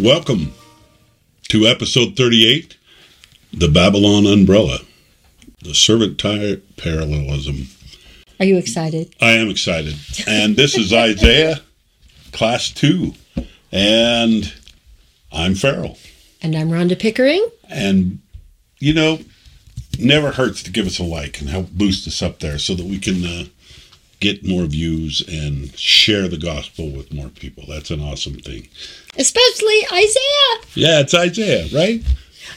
Welcome to episode 38 The Babylon Umbrella, the servant tyrant parallelism. Are you excited? I am excited. And this is Isaiah, class two. And I'm Farrell. And I'm Rhonda Pickering. And, you know, never hurts to give us a like and help boost us up there so that we can uh, get more views and share the gospel with more people. That's an awesome thing. Especially Isaiah. Yeah, it's Isaiah, right?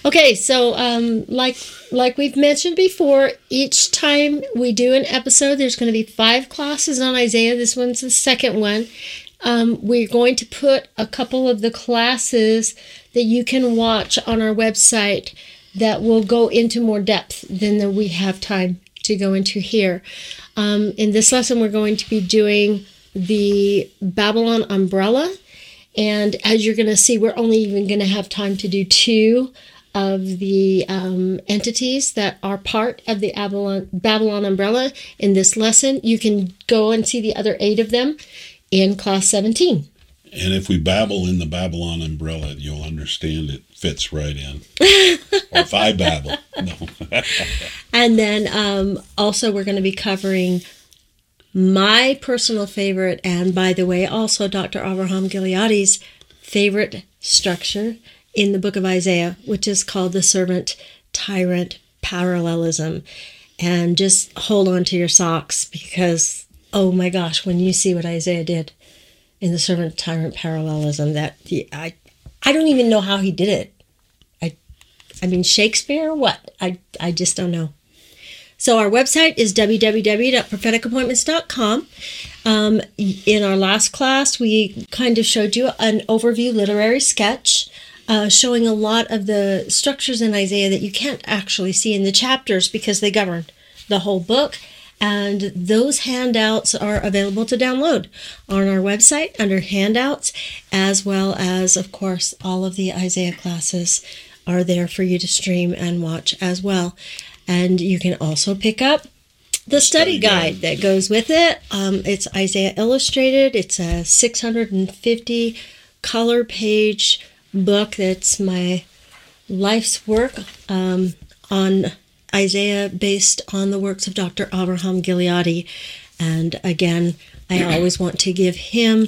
Okay, so um, like like we've mentioned before, each time we do an episode, there's going to be five classes on Isaiah. This one's the second one. Um, we're going to put a couple of the classes that you can watch on our website that will go into more depth than we have time to go into here. Um, in this lesson, we're going to be doing the Babylon umbrella. And as you're going to see, we're only even going to have time to do two of the um, entities that are part of the Babylon, Babylon umbrella in this lesson. You can go and see the other eight of them in class 17. And if we babble in the Babylon umbrella, you'll understand it fits right in. if I babble, no. and then um, also, we're going to be covering my personal favorite, and by the way, also Dr. Abraham Gileadi's favorite structure in the book of Isaiah, which is called the servant tyrant parallelism. And just hold on to your socks because, oh my gosh, when you see what Isaiah did in the servant tyrant parallelism, that I, I don't even know how he did it. I, mean, Shakespeare or what? I, I just don't know. So our website is www.propheticappointments.com. Um, in our last class, we kind of showed you an overview literary sketch uh, showing a lot of the structures in Isaiah that you can't actually see in the chapters because they govern the whole book. And those handouts are available to download on our website under handouts, as well as, of course, all of the Isaiah classes are there for you to stream and watch as well. And you can also pick up the study, guide, that goes with it. Um, it's Isaiah Illustrated. It's a 650 color page book that's my life's work um, on Isaiah based on the works of Dr. Abraham Gileadi. And again, I always want to give him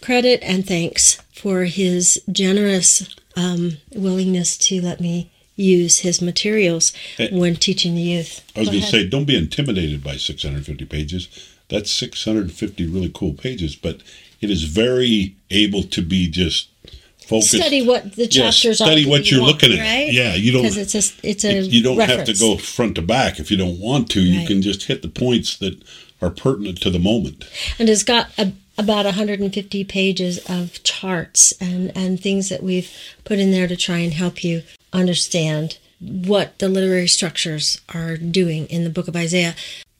credit and thanks for his generous um, willingness to let me use his materials when teaching the youth. I was going to say, don't be intimidated by 650 pages. That's 650 really cool pages, but it is very able to be just focused. Study what the chapters yeah, study are. what you're want, looking at. Right? Yeah, you don't. Because it's a it's a you don't reference. have to go front to back if you don't want to. You can just hit the points that are pertinent to the moment. and it's got a, about 150 pages of charts and and things that we've put in there to try and help you understand what the literary structures are doing in the book of Isaiah,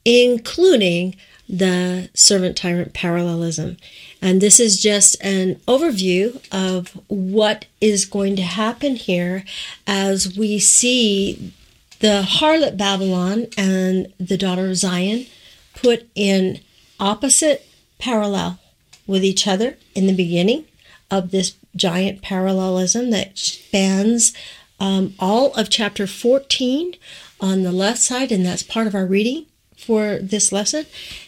including the servant tyrant parallelism. And this is just an overview of what is going to happen here as we see the harlot Babylon and the daughter of Zion put in opposite parallel with each other in the beginning of this giant parallelism that spans um, all of chapter 14 on the left side, and that's part of our reading for this lesson.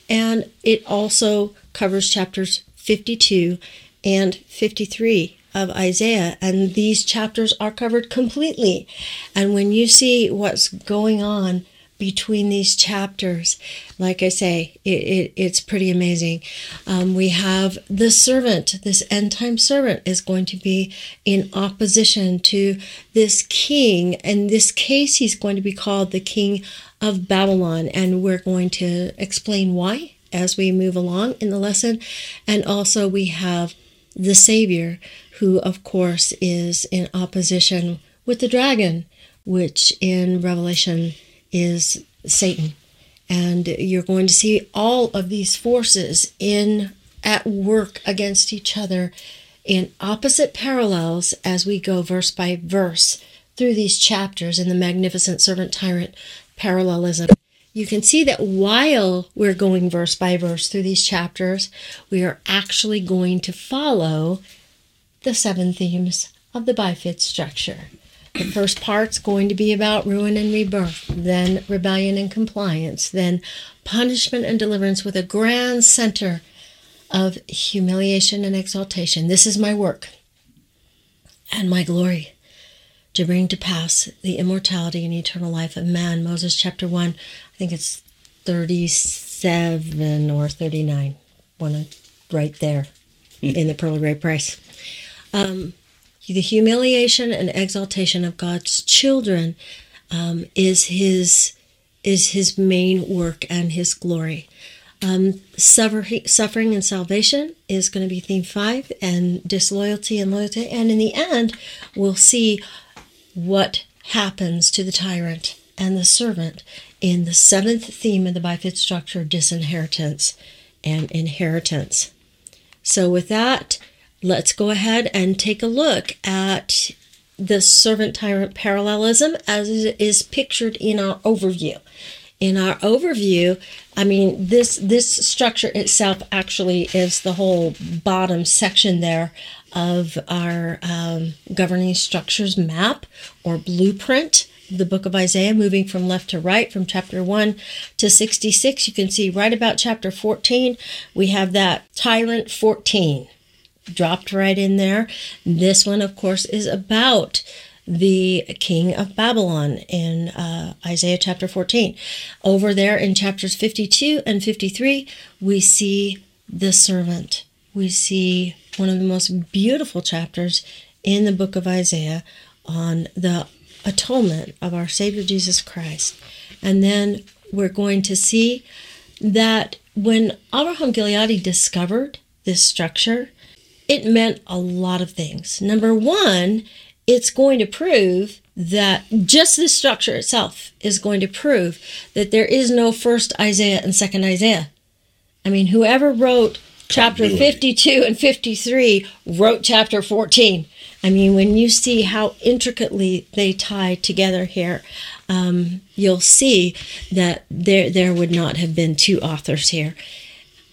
And it also covers chapters 52 and 53 of Isaiah, and these chapters are covered completely. And when you see what's going on between these chapters, like I say, it, it, it's pretty amazing. Um, we have the servant, this end time servant, is going to be in opposition to this king. In this case, he's going to be called the king of Babylon, and we're going to explain why as we move along in the lesson. And also, we have the Savior, who, of course, is in opposition with the dragon, which in Revelation is Satan. And you're going to see all of these forces in at work against each other in opposite parallels as we go verse by verse through these chapters in the magnificent servant tyrant parallelism. You can see that while we're going verse by verse through these chapters, we are actually going to follow the seven themes of the bifid structure. The first part's going to be about ruin and rebirth, then rebellion and compliance, then punishment and deliverance with a grand center of humiliation and exaltation. This is my work and my glory to bring to pass the immortality and eternal life of man. Moses chapter 1, I think it's 37 or 39. One right there in the Pearl of Great Price. Um, the humiliation and exaltation of God's children um, is his is his main work and his glory. Um, suffer, suffering and salvation is going to be theme five, and disloyalty and loyalty. And in the end, we'll see what happens to the tyrant and the servant in the seventh theme of the bifid structure disinheritance and inheritance. So, with that, let's go ahead and take a look at the servant tyrant parallelism as it is pictured in our overview. In our overview, I mean this this structure itself actually is the whole bottom section there of our um, governing structures map or blueprint the book of Isaiah, moving from left to right, from chapter 1 to 66. You can see right about chapter 14, we have that tyrant 14 dropped right in there. This one, of course, is about the king of Babylon in uh, Isaiah chapter 14. Over there in chapters 52 and 53, we see the servant. We see one of the most beautiful chapters in the book of Isaiah on the atonement of our Savior Jesus Christ. And then we're going to see that when Abraham Gileadi discovered this structure, it meant a lot of things. Number one, it's going to prove that just this structure itself is going to prove that there is no first Isaiah and second Isaiah. I mean, whoever wrote chapter 52 and 53 wrote chapter 14. I mean, when you see how intricately they tie together here, um, you'll see that there there would not have been two authors here.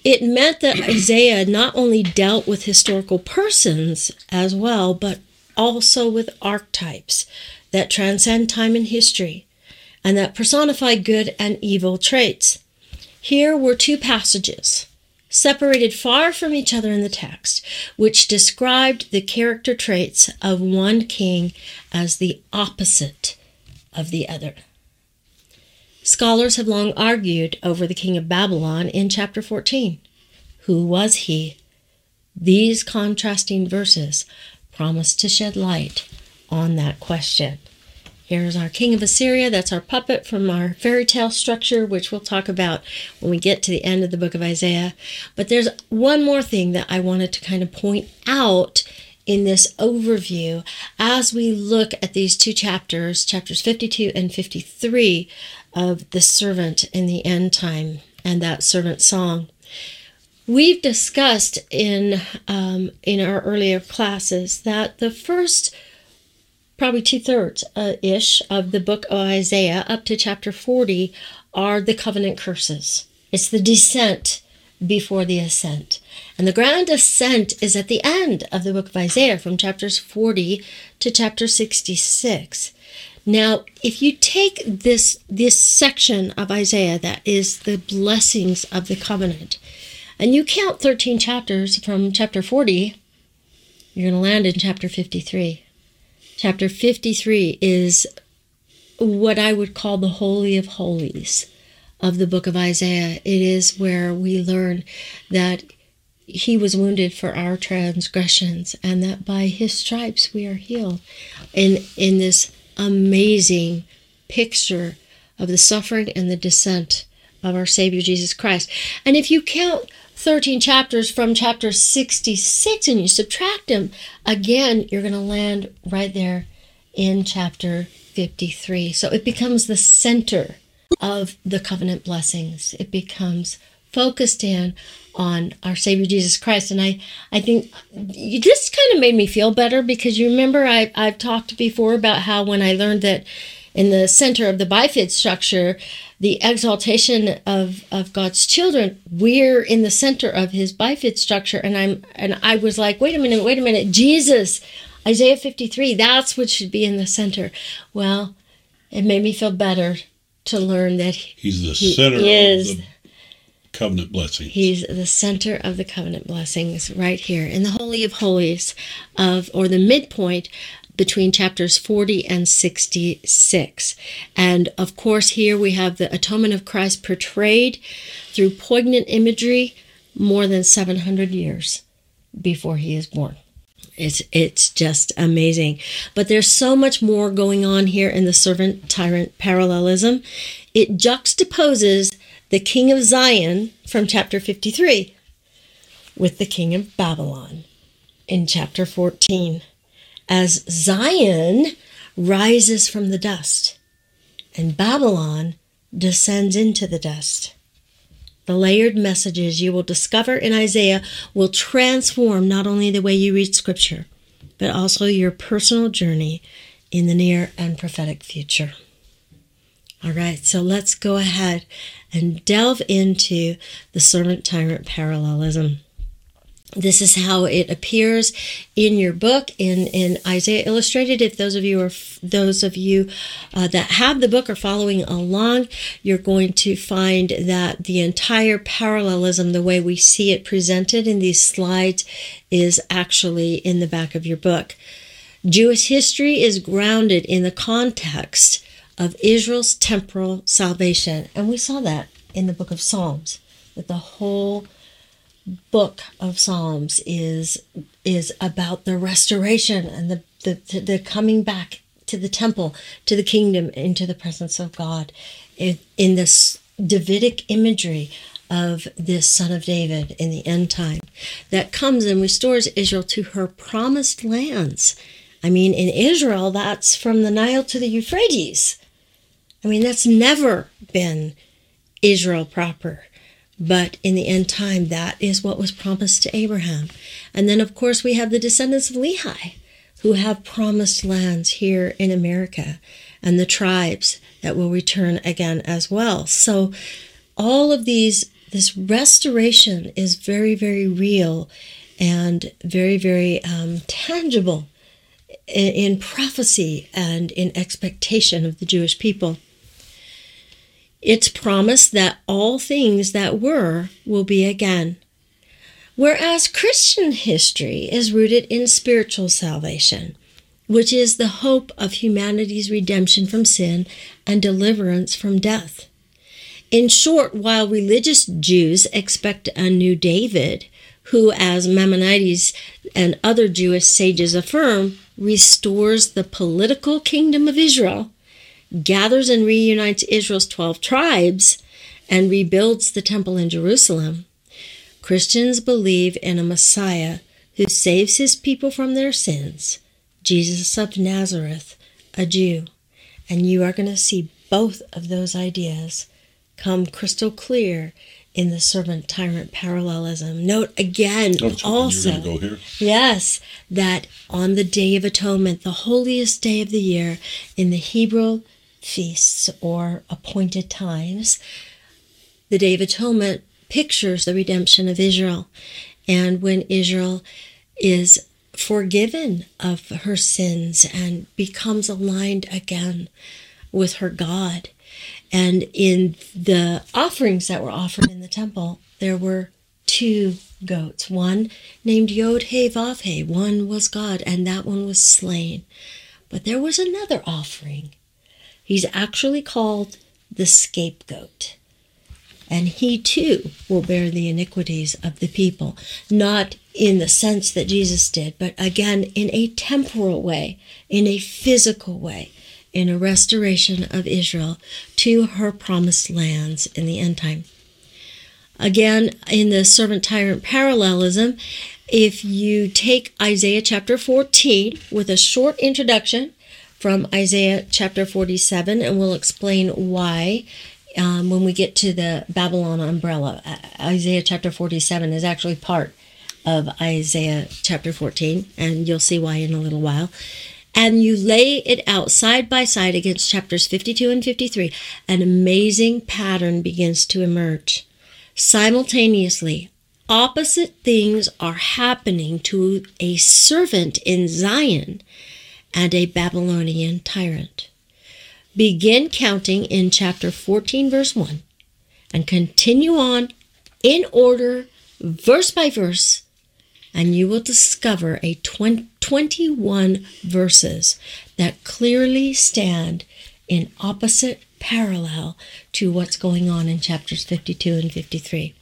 It meant that Isaiah not only dealt with historical persons as well, but also with archetypes that transcend time and history and that personify good and evil traits. Here were two passages separated far from each other in the text, which described the character traits of one king as the opposite of the other. Scholars have long argued over the king of Babylon in chapter 14. Who was he? These contrasting verses promise to shed light on that question. Here's our king of Assyria. That's our puppet from our fairy tale structure, which we'll talk about when we get to the end of the book of Isaiah. But there's one more thing that I wanted to kind of point out in this overview as we look at these two chapters, chapters 52 and 53 of the servant in the end time and that servant song. We've discussed in um, in our earlier classes that the first probably two thirds uh, ish of the book of Isaiah up to chapter 40 are the covenant curses. It's the descent before the ascent. And the grand ascent is at the end of the book of Isaiah from chapters 40 to chapter 66. Now, if you take this this section of Isaiah that is the blessings of the covenant, and you count 13 chapters from chapter 40, you're going to land in chapter 53. Chapter 53 is what I would call the Holy of Holies of the book of Isaiah. It is where we learn that he was wounded for our transgressions and that by his stripes we are healed. In, in this amazing picture of the suffering and the descent of our Savior Jesus Christ. And if you count 13 chapters from chapter 66 and you subtract them, again, you're going to land right there in chapter 53. So it becomes the center of the covenant blessings. It becomes focused in on our Savior Jesus Christ. And I, I think this kind of made me feel better because you remember I, I've talked before about how when I learned that in the center of the bifid structure, the exaltation of, of God's children, we're in the center of his bifid structure. And I'm and I was like, wait a minute, wait a minute, Jesus, Isaiah 53, that's what should be in the center. Well, it made me feel better to learn that He's the he center is covenant blessings. He's the center of the covenant blessings right here in the Holy of Holies of or the midpoint between chapters 40 and 66. And of course, here we have the atonement of Christ portrayed through poignant imagery more than 700 years before he is born. It's it's just amazing. But there's so much more going on here in the servant tyrant parallelism. It juxtaposes the king of Zion from chapter 53 with the king of Babylon in chapter 14 as Zion rises from the dust and Babylon descends into the dust. The layered messages you will discover in Isaiah will transform not only the way you read scripture, but also your personal journey in the near and prophetic future. All right, so let's go ahead and delve into the servant tyrant parallelism. This is how it appears in your book in, in Isaiah Illustrated. If those of you are those of you uh, that have the book are following along, you're going to find that the entire parallelism, the way we see it presented in these slides, is actually in the back of your book. Jewish history is grounded in the context of Israel's temporal salvation, and we saw that in the book of Psalms, that the whole book of Psalms is is about the restoration and the, the the coming back to the temple, to the kingdom, into the presence of God, in, in this Davidic imagery of this son of David in the end time that comes and restores Israel to her promised lands. I mean, in Israel, that's from the Nile to the Euphrates. I mean, that's never been Israel proper. But in the end time, that is what was promised to Abraham. And then, of course, we have the descendants of Lehi who have promised lands here in America and the tribes that will return again as well. So, all of these, this restoration is very, very real and very, very um, tangible in, in prophecy and in expectation of the Jewish people. It's promise that all things that were will be again. Whereas Christian history is rooted in spiritual salvation, which is the hope of humanity's redemption from sin and deliverance from death. In short, while religious Jews expect a new David, who, as Maimonides and other Jewish sages affirm, restores the political kingdom of Israel gathers and reunites Israel's 12 tribes, and rebuilds the temple in Jerusalem, Christians believe in a Messiah who saves his people from their sins, Jesus of Nazareth, a Jew. And you are going to see both of those ideas come crystal clear in the servant tyrant parallelism. Note again, also, you're going to go here? yes, that on the Day of Atonement, the holiest day of the year, in the Hebrew feasts or appointed times, the Day of Atonement pictures the redemption of Israel. And when Israel is forgiven of her sins and becomes aligned again with her God. And in the offerings that were offered in the temple, there were two goats. One named Yod He Vav He. One was God, and that one was slain. But there was another offering. He's actually called the scapegoat. And he too will bear the iniquities of the people, not in the sense that Jesus did, but again in a temporal way, in a physical way, in a restoration of Israel to her promised lands in the end time. Again, in the servant tyrant parallelism, if you take Isaiah chapter 14 with a short introduction from Isaiah chapter 47, and we'll explain why um, when we get to the Babylon umbrella. Isaiah chapter 47 is actually part of Isaiah chapter 14, and you'll see why in a little while. And you lay it out side by side against chapters 52 and 53, an amazing pattern begins to emerge. Simultaneously, opposite things are happening to a servant in Zion and a Babylonian tyrant. Begin counting in chapter 14, verse 1, and continue on in order, verse by verse, and you will discover a 20, 21 verses that clearly stand in opposite parallel to what's going on in chapters 52 and 53.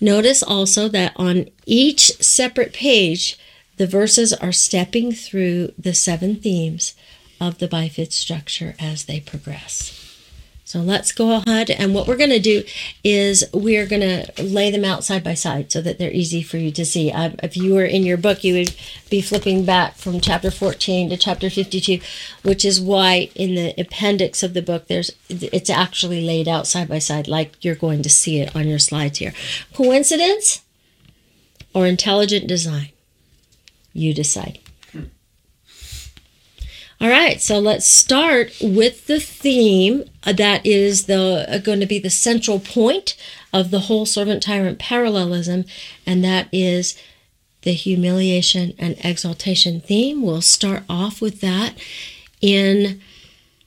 Notice also that on each separate page, the verses are stepping through the seven themes of the bifid structure as they progress. So let's go ahead and what we're going to do is we're going to lay them out side by side so that they're easy for you to see. Uh, if you were in your book, you would be flipping back from chapter 14 to chapter 52, which is why in the appendix of the book there's it's actually laid out side by side like you're going to see it on your slides here. Coincidence or intelligent design? You decide. All right, so let's start with the theme that is the uh, going to be the central point of the whole servant tyrant parallelism, and that is the humiliation and exaltation theme. We'll start off with that in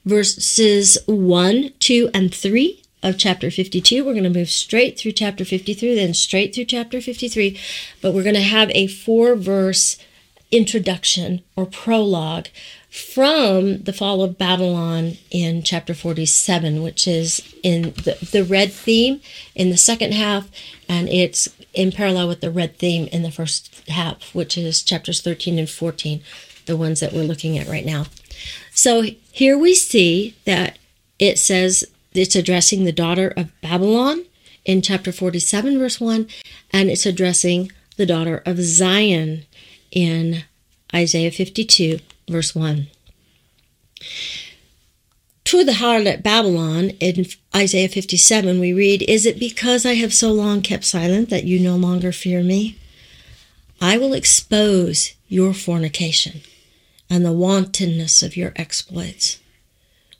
verses 1, 2, and 3 of chapter 52. We're going to move straight through chapter 53, then straight through chapter 53, but we're going to have a four verse introduction or prologue from the fall of Babylon in chapter 47, which is in the, the red theme in the second half, and it's in parallel with the red theme in the first half, which is chapters 13 and 14, the ones that we're looking at right now. So here we see that it says it's addressing the daughter of Babylon in chapter 47, verse 1, and it's addressing the daughter of Zion in Isaiah 52, verse 1. To the harlot Babylon in Isaiah 57, we read, Is it because I have so long kept silent that you no longer fear me? I will expose your fornication and the wantonness of your exploits.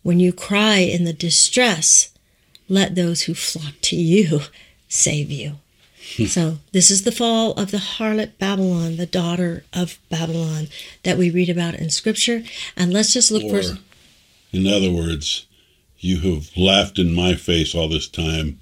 When you cry in the distress, let those who flock to you save you. So, this is the fall of the harlot Babylon, the daughter of Babylon, that we read about in Scripture. And let's just look or, for. In other words, you have laughed in my face all this time.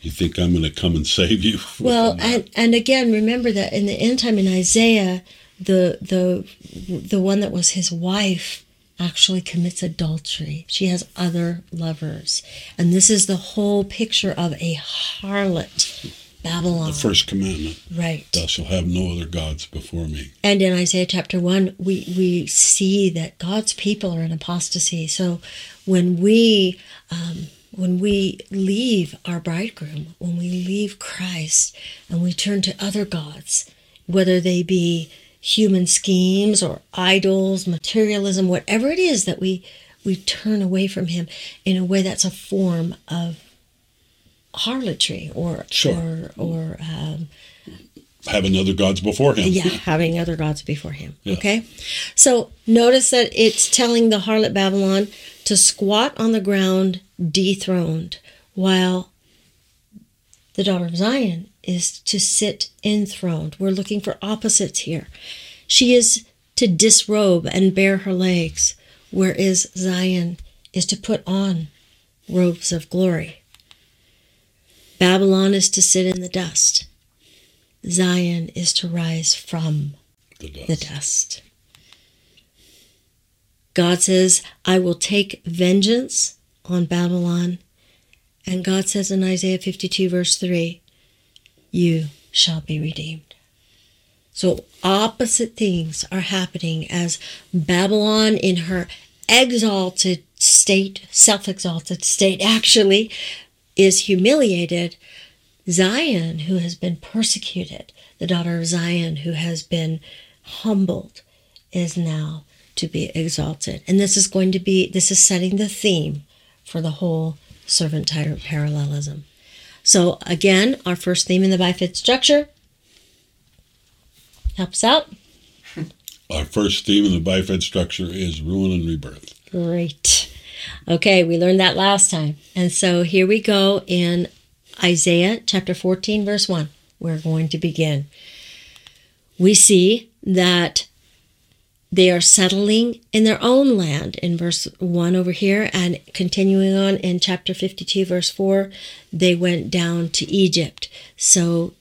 You think I'm going to come and save you? Well, and and again, remember that in the end time in Isaiah, the the the one that was his wife actually commits adultery. She has other lovers, and this is the whole picture of a harlot Babylon. The first commandment. Right. Thou shalt have no other gods before me. And in Isaiah chapter 1, we, we see that God's people are in apostasy. So when we. Um, when we leave our bridegroom, when we leave Christ and we turn to other gods, whether they be human schemes or idols, materialism, whatever it is that we we turn away from him in a way that's a form of harlotry or sure. or or um, having other gods before him. Yeah, having other gods before him. Yeah. Okay, so notice that it's telling the harlot Babylon to squat on the ground, dethroned, while the daughter of Zion is to sit enthroned. We're looking for opposites here. She is to disrobe and bare her legs, whereas Zion is to put on robes of glory. Babylon is to sit in the dust. Zion is to rise from the dust. The dust. God says, I will take vengeance on Babylon. And God says in Isaiah 52, verse 3, You shall be redeemed. So opposite things are happening as Babylon, in her exalted state, self exalted state, actually, is humiliated, Zion, who has been persecuted, the daughter of Zion, who has been humbled, is now to be exalted. And this is going to be, this is setting the theme for the whole servant tyrant parallelism. So, again, our first theme in the bifid structure. helps out. Our first theme in the bifid structure is ruin and rebirth. Great. Okay, we learned that last time. And so here we go in Isaiah chapter 14, verse 1. we're going to begin. We see that they are settling in their own land in verse 1 over here and continuing on in chapter 52 verse 4 they went down to egypt so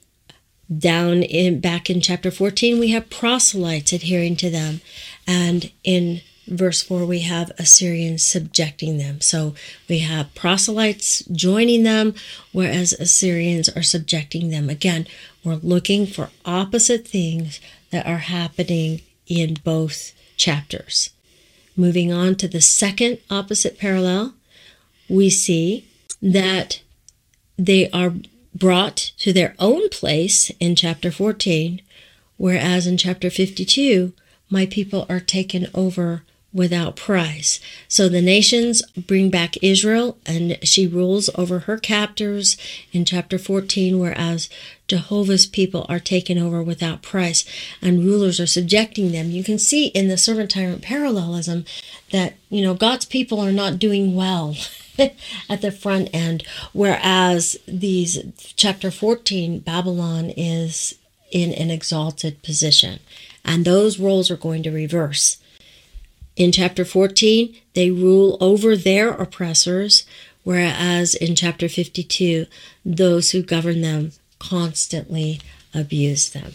down in back in chapter 14 we have proselytes adhering to them and in verse 4 we have assyrians subjecting them so we have proselytes joining them whereas assyrians are subjecting them again we're looking for opposite things that are happening in both chapters. Moving on to the second opposite parallel, we see that they are brought to their own place in chapter 14, whereas in chapter 52, my people are taken over without price. So the nations bring back Israel, and she rules over her captors in chapter 14, whereas Jehovah's people are taken over without price, and rulers are subjecting them. You can see in the servant tyrant parallelism that, you know, God's people are not doing well. at the front end, whereas these chapter 14, Babylon is in an exalted position, and those roles are going to reverse. In chapter 14, they rule over their oppressors, whereas in chapter 52, those who govern them constantly abuse them.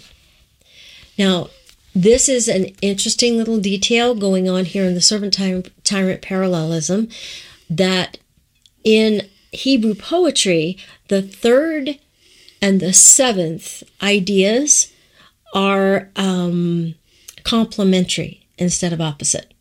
Now, this is an interesting little detail going on here in the servant tyrant parallelism that in Hebrew poetry, the third and the seventh ideas are um, complementary instead of opposite.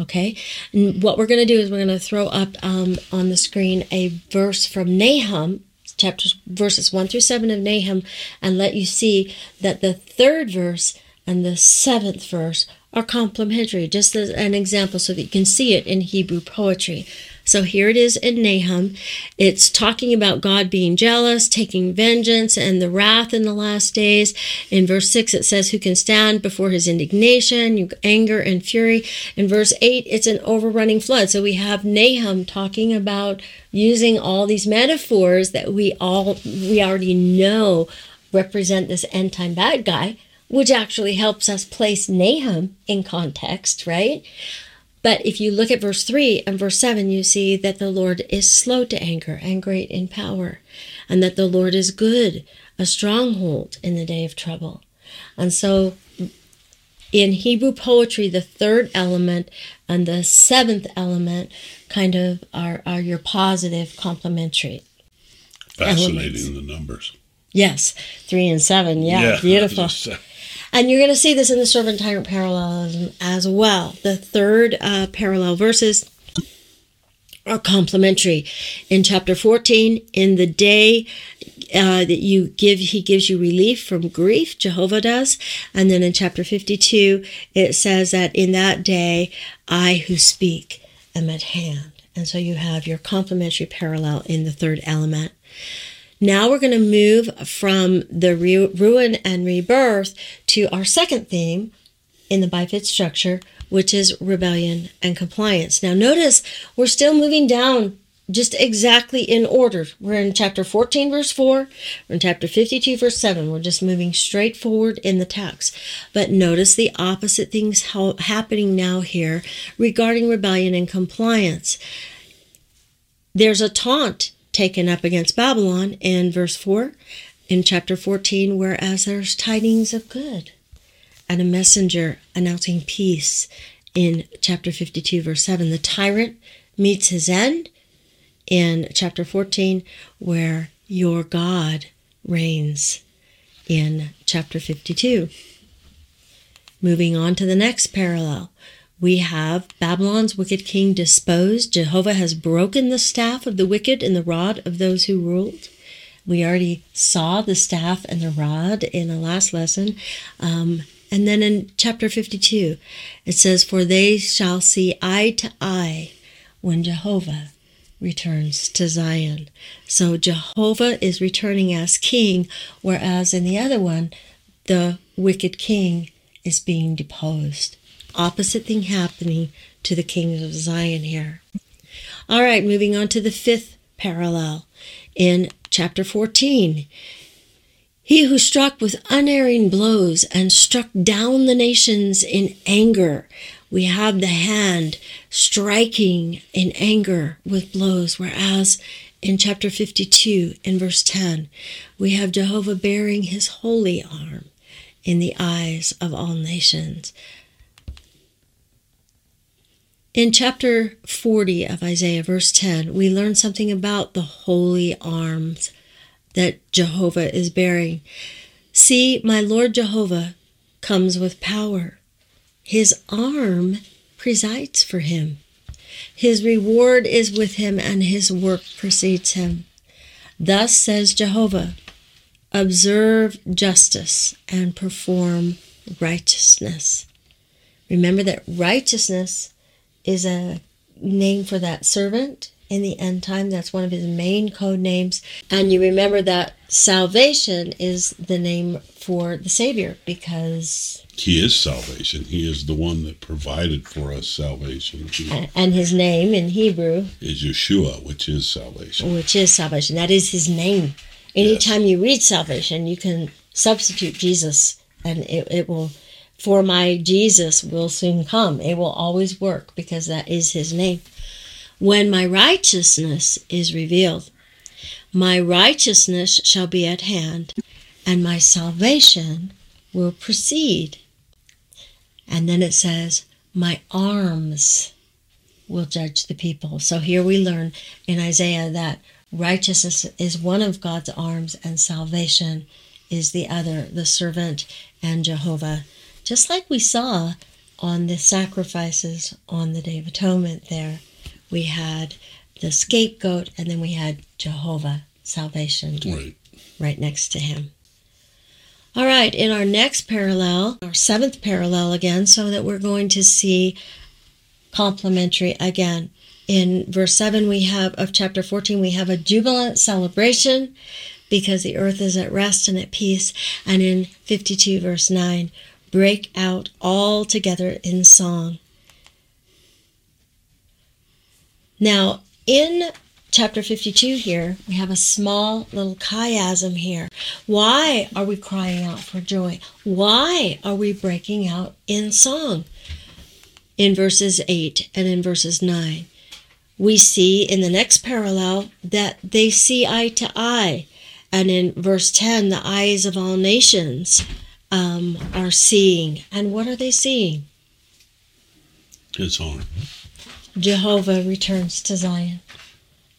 Okay, and what we're going to do is we're going to throw up um, on the screen a verse from Nahum, chapters verses one through seven of Nahum, and let you see that the third verse and the seventh verse are complementary. Just as an example, so that you can see it in Hebrew poetry. So here it is in Nahum. It's talking about God being jealous, taking vengeance, and the wrath in the last days. In verse 6, it says, Who can stand before his indignation, anger, and fury? In verse 8, it's an overrunning flood. So we have Nahum talking about using all these metaphors that we all we already know represent this end time bad guy, which actually helps us place Nahum in context, right? But if you look at verse 3 and verse 7, you see that the Lord is slow to anger and great in power, and that the Lord is good, a stronghold in the day of trouble. And so in Hebrew poetry, the third element and the seventh element kind of are, are your positive complementary. Fascinating elements. the numbers. Yes, three and seven. Yeah, yeah beautiful. Uh, And you're going to see this in the servant tyrant parallelism as well. The third uh, parallel verses are complementary. In chapter 14, in the day uh, that you give, he gives you relief from grief, Jehovah does. And then in chapter 52, it says that in that day, I who speak am at hand. And so you have your complementary parallel in the third element. Now we're going to move from the re- ruin and rebirth to our second theme in the bifid structure, which is rebellion and compliance. Now notice we're still moving down just exactly in order. We're in chapter 14, verse 4. We're in chapter 52, verse 7. We're just moving straight forward in the text. But notice the opposite things happening now here regarding rebellion and compliance. There's a taunt taken up against Babylon in verse 4 in chapter 14, whereas there's tidings of good and a messenger announcing peace in chapter 52, verse 7. The tyrant meets his end in chapter 14, where your God reigns in chapter 52. Moving on to the next parallel, we have Babylon's wicked king disposed. Jehovah has broken the staff of the wicked and the rod of those who ruled. We already saw the staff and the rod in the last lesson. Um, and then in chapter 52, it says, For they shall see eye to eye when Jehovah returns to Zion. So Jehovah is returning as king, whereas in the other one, the wicked king is being deposed opposite thing happening to the kings of Zion here. All right, moving on to the fifth parallel in chapter 14. He who struck with unerring blows and struck down the nations in anger. We have the hand striking in anger with blows, whereas in chapter 52, in verse 10, we have Jehovah bearing his holy arm in the eyes of all nations. In chapter 40 of Isaiah, verse 10, we learn something about the holy arms that Jehovah is bearing. See, my Lord Jehovah comes with power. His arm presides for him. His reward is with him, and his work precedes him. Thus says Jehovah Observe justice and perform righteousness. Remember that righteousness is a name for that servant in the end time. That's one of his main code names. And you remember that salvation is the name for the Savior because he is salvation. He is the one that provided for us salvation. He and his name in Hebrew is Yeshua, which is salvation. Which is salvation. That is his name. Anytime yes. you read salvation, you can substitute Jesus and it, it will for my Jesus will soon come. It will always work because that is his name. When my righteousness is revealed, my righteousness shall be at hand, and my salvation will proceed. And then it says, My arms will judge the people. So here we learn in Isaiah that righteousness is one of God's arms and salvation is the other, the servant and Jehovah. Just like we saw on the sacrifices on the Day of Atonement there we had the scapegoat, and then we had Jehovah, salvation, right, right next to him. All right, in our next parallel, our seventh parallel again, so that we're going to see complementary again. In verse 7 we have of chapter 14 we have a jubilant celebration because the earth is at rest and at peace and in 52 verse 9 break out all together in song Now, in chapter 52 here, we have a small little chiasm here. Why are we crying out for joy? Why are we breaking out in song? In verses 8 and in verses 9, we see in the next parallel that they see eye to eye. And in verse 10, the eyes of all nations um, are seeing. And what are they seeing? His arm. Jehovah returns to Zion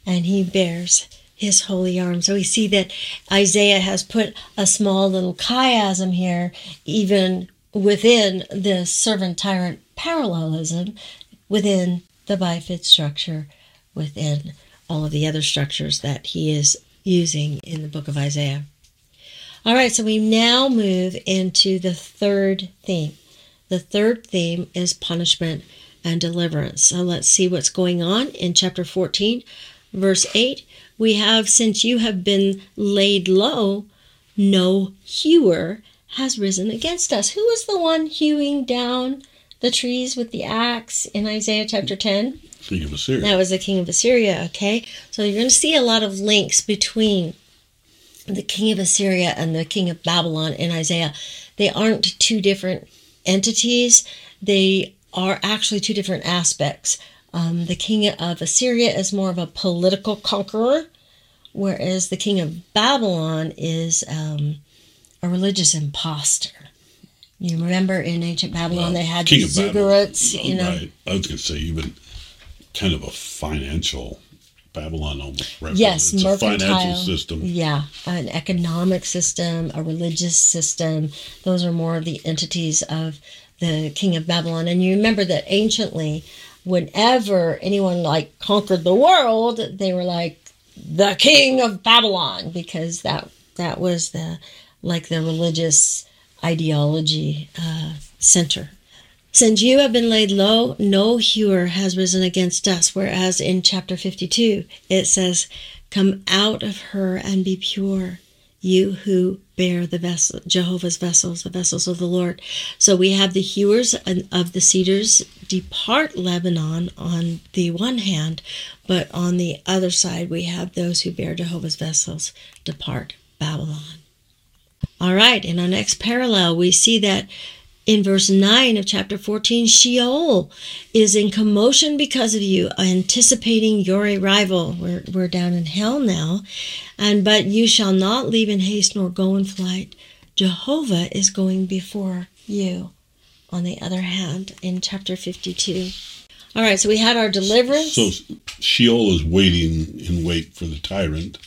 and he bears his holy arm. So we see that Isaiah has put a small little chiasm here, even within the servant tyrant parallelism, within the bifid structure, within all of the other structures that he is using in the book of Isaiah. All right, so we now move into the third theme. The third theme is punishment and deliverance. So let's see what's going on in chapter 14, verse 8. We have, since you have been laid low, no hewer has risen against us. Who was the one hewing down the trees with the axe in Isaiah chapter 10? King of Assyria. That was the king of Assyria, okay? So you're going to see a lot of links between the king of Assyria and the king of Babylon in Isaiah. They aren't two different entities. They are actually two different aspects. Um, the king of Assyria is more of a political conqueror, whereas the king of Babylon is um, a religious impostor. You remember in ancient Babylon well, they had the ziggurats, you know. Right. I was going to say even kind of a financial Babylon almost. Yes, it's mercantile. a financial system. Yeah, an economic system, a religious system. Those are more of the entities of the king of Babylon. And you remember that anciently, whenever anyone like conquered the world, they were like the king of Babylon because that that was the like the religious ideology uh, center. Since you have been laid low, no hewer has risen against us. Whereas in chapter 52, it says, Come out of her and be pure you who bear the vessel, Jehovah's vessels, the vessels of the Lord. So we have the hewers of the cedars depart Lebanon on the one hand, but on the other side we have those who bear Jehovah's vessels depart Babylon. All right, in our next parallel, we see that in verse 9 of chapter 14, Sheol is in commotion because of you, anticipating your arrival. We're, we're down in hell now. And but you shall not leave in haste nor go in flight. Jehovah is going before you. On the other hand, in chapter 52. All right, so we had our deliverance. So Sheol is waiting in wait for the tyrant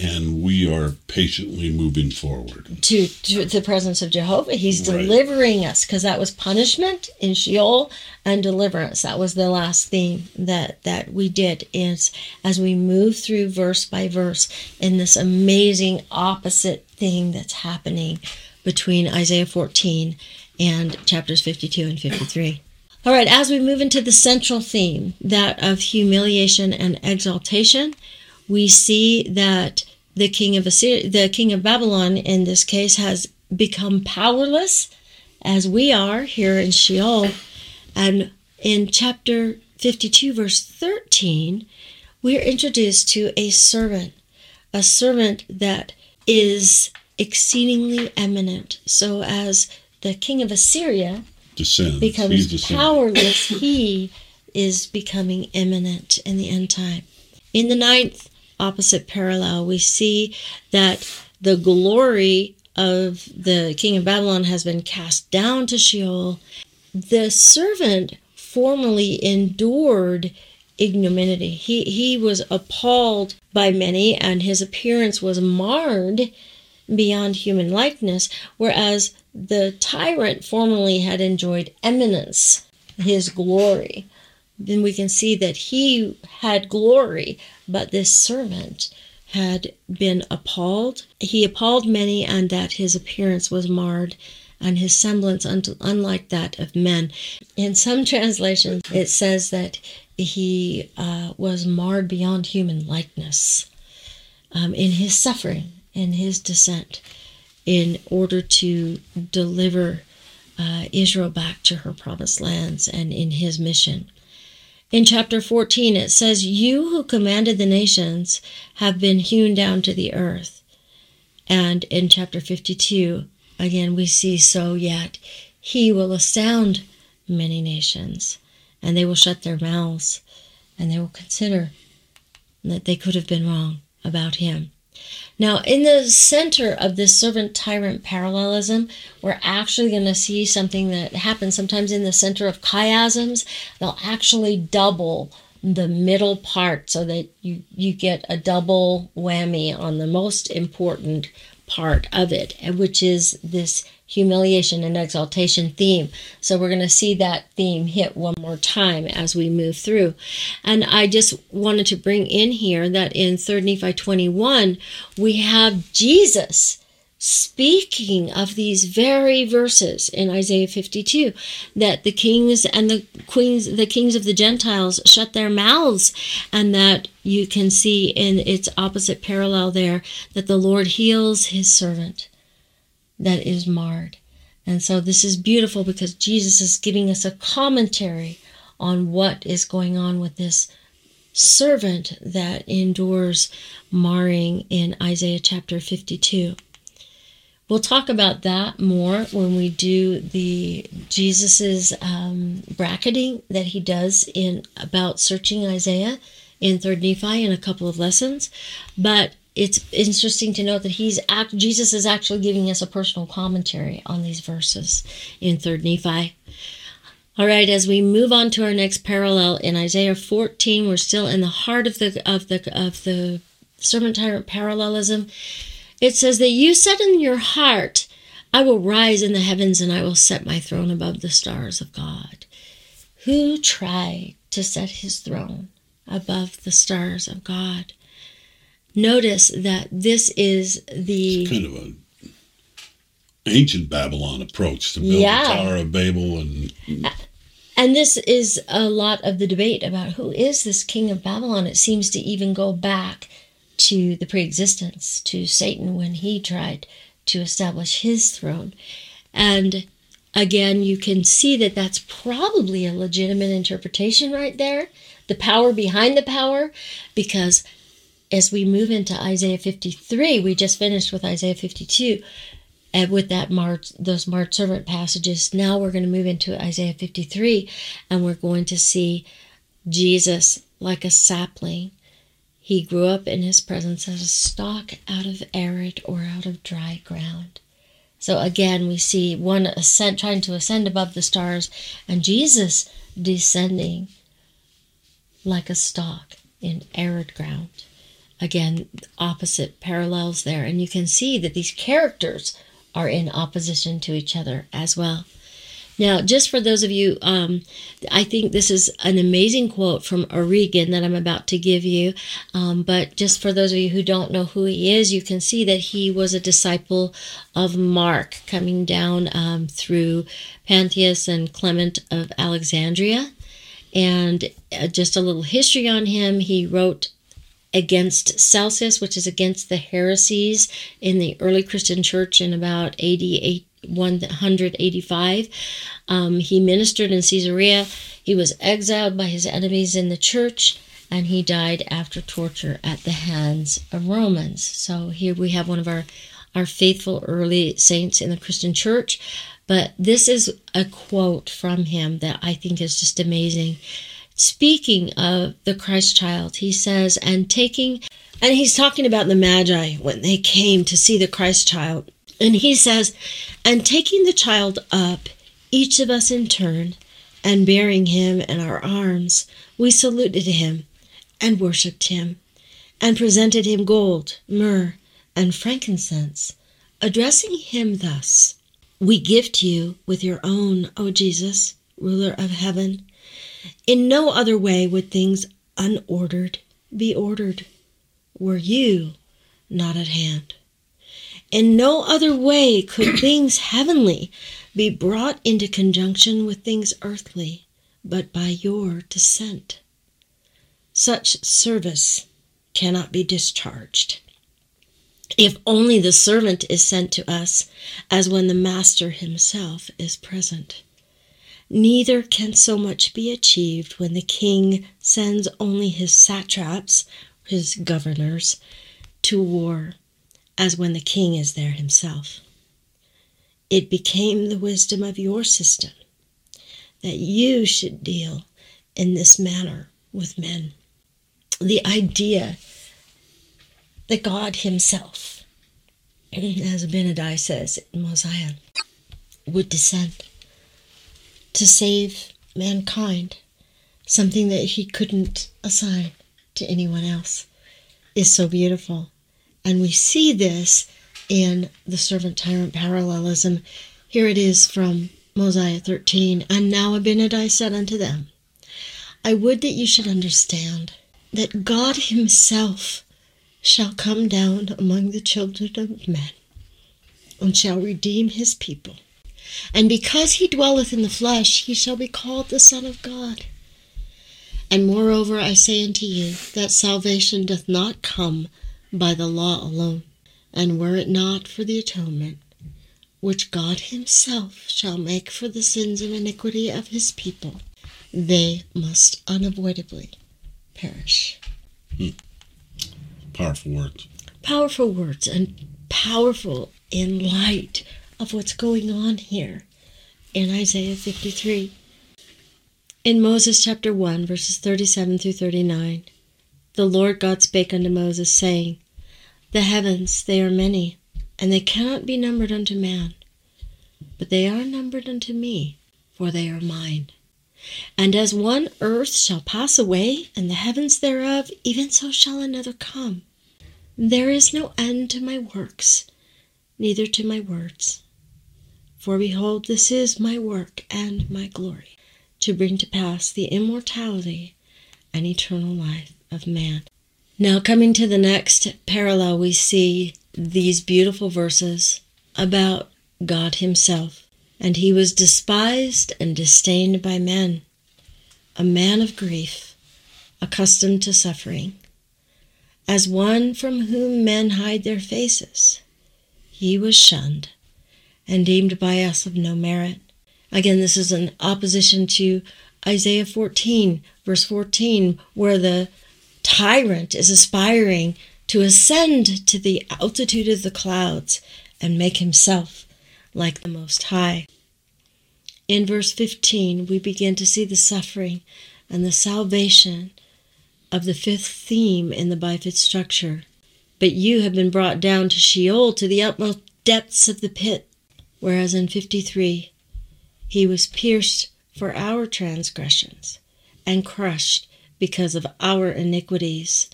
and we are patiently moving forward to, to the presence of Jehovah. He's Right. delivering us because that was punishment in Sheol and deliverance. That was the last theme that that we did is as we move through verse by verse in this amazing opposite thing that's happening between Isaiah 14 and chapters 52 and 53. All right, as we move into the central theme, that of humiliation and exaltation, we see that the king of Assyria, the king of Babylon in this case has become powerless as we are here in Sheol. And in chapter 52 verse 13, we are introduced to a servant, a servant that is exceedingly eminent. So as the king of Assyria descends. Becomes powerless, he is becoming eminent in the end time. In the ninth opposite parallel, we see that the glory of the king of Babylon has been cast down to Sheol. The servant formerly endured ignominy. He, he was appalled by many, and his appearance was marred beyond human likeness, whereas the tyrant formerly had enjoyed eminence, his glory. Then we can see that he had glory, but this servant had been appalled. He appalled many, and that his appearance was marred, and his semblance un- unlike that of men. In some translations, it says that he uh, was marred beyond human likeness um, in his suffering, in his descent, in order to deliver uh, Israel back to her promised lands and in his mission. In chapter 14, it says, You who commanded the nations have been hewn down to the earth. And in chapter 52, again, we see, So yet he will astound many nations, and they will shut their mouths, and they will consider that they could have been wrong about him. Now, in the center of this servant tyrant parallelism, we're actually going to see something that happens sometimes in the center of chiasms. They'll actually double the middle part so that you, you get a double whammy on the most important part of it, which is this humiliation and exaltation theme. So we're going to see that theme hit one more time as we move through. And I just wanted to bring in here that in 3rd Nephi 21, we have Jesus speaking of these very verses in Isaiah 52 that the kings and the queens the kings of the gentiles shut their mouths and that you can see in its opposite parallel there that the Lord heals his servant that is marred. And so this is beautiful because Jesus is giving us a commentary on what is going on with this servant that endures marring in Isaiah chapter 52. We'll talk about that more when we do the Jesus's um, bracketing that he does in about searching Isaiah in Third Nephi in a couple of lessons. But it's interesting to note that he's act, Jesus is actually giving us a personal commentary on these verses in Third Nephi. All right, as we move on to our next parallel in Isaiah 14, we're still in the heart of the of the of the servant tyrant parallelism. It says that you said in your heart, I will rise in the heavens and I will set my throne above the stars of God. Who tried to set his throne above the stars of God? Notice that this is the kind of a ancient Babylon approach to build Yeah. the Tower of Babel and And this is a lot of the debate about who is this king of Babylon. It seems to even go back to the preexistence, to Satan when he tried to establish his throne. And again, you can see that that's probably a legitimate interpretation right there. The power behind the power, because as we move into Isaiah 53, we just finished with Isaiah 52 and with that marred, those marred servant passages, now we're going to move into Isaiah 53 and we're going to see Jesus like a sapling. He grew up in his presence as a stalk out of arid or out of dry ground. So again, we see one ascent, trying to ascend above the stars, and Jesus descending like a stalk in arid ground. Again, opposite parallels there. And you can see that these characters are in opposition to each other as well. Now, just for those of you, um, I think this is an amazing quote from Origen that I'm about to give you. Um, but just for those of you who don't know who he is, you can see that he was a disciple of Mark, coming down um, through Pantaenus and Clement of Alexandria. And uh, just a little history on him he wrote against Celsus, which is against the heresies in the early Christian church in about 88. 185. Um, he ministered in Caesarea. He was exiled by his enemies in the church, and he died after torture at the hands of Romans. So here we have one of our, our faithful early saints in the Christian church. But this is a quote from him that I think is just amazing. Speaking of the Christ child, he says, and taking, and he's talking about the Magi when they came to see the Christ child. And he says, and taking the child up, each of us in turn, and bearing him in our arms, we saluted him and worshipped him, and presented him gold, myrrh, and frankincense, addressing him thus we gift you with your own, O Jesus, ruler of heaven. In no other way would things unordered be ordered, were you not at hand. In no other way could things heavenly be brought into conjunction with things earthly, but by your descent. Such service cannot be discharged if only the servant is sent to us, as when the master himself is present. Neither can so much be achieved when the king sends only his satraps, his governors, to war, as when the king is there himself. It became the wisdom of your system that you should deal in this manner with men. The idea that God Himself, as Abinadi says in Mosiah, would descend to save mankind, something that He couldn't assign to anyone else, is so beautiful. And we see this in the servant tyrant parallelism. Here it is from Mosiah 13. And now Abinadi said unto them, I would that you should understand that God Himself shall come down among the children of men, and shall redeem his people. And because he dwelleth in the flesh, he shall be called the Son of God. And moreover, I say unto you, that salvation doth not come by the law alone, and were it not for the atonement, which God himself shall make for the sins and iniquity of his people, they must unavoidably perish. Hmm. Powerful words. Powerful words and powerful in light of what's going on here in Isaiah 53. In Moses chapter 1, verses 37 through 39, the Lord God spake unto Moses, saying, The heavens, they are many, and they cannot be numbered unto man, but they are numbered unto me, for they are mine. And as one earth shall pass away, and the heavens thereof, even so shall another come. There is no end to my works, neither to my words. For behold, this is my work and my glory, to bring to pass the immortality and eternal life of man. Now, coming to the next parallel, we see these beautiful verses about God Himself. And He was despised and disdained by men, a man of grief, accustomed to suffering as one from whom men hide their faces. He was shunned and deemed by us of no merit. Again, this is in opposition to Isaiah 14, verse 14, where the tyrant is aspiring to ascend to the altitude of the clouds and make himself like the Most High. In verse 15, we begin to see the suffering and the salvation of the fifth theme in the bifid structure. But you have been brought down to Sheol, to the utmost depths of the pit. Whereas in 53, he was pierced for our transgressions and crushed because of our iniquities.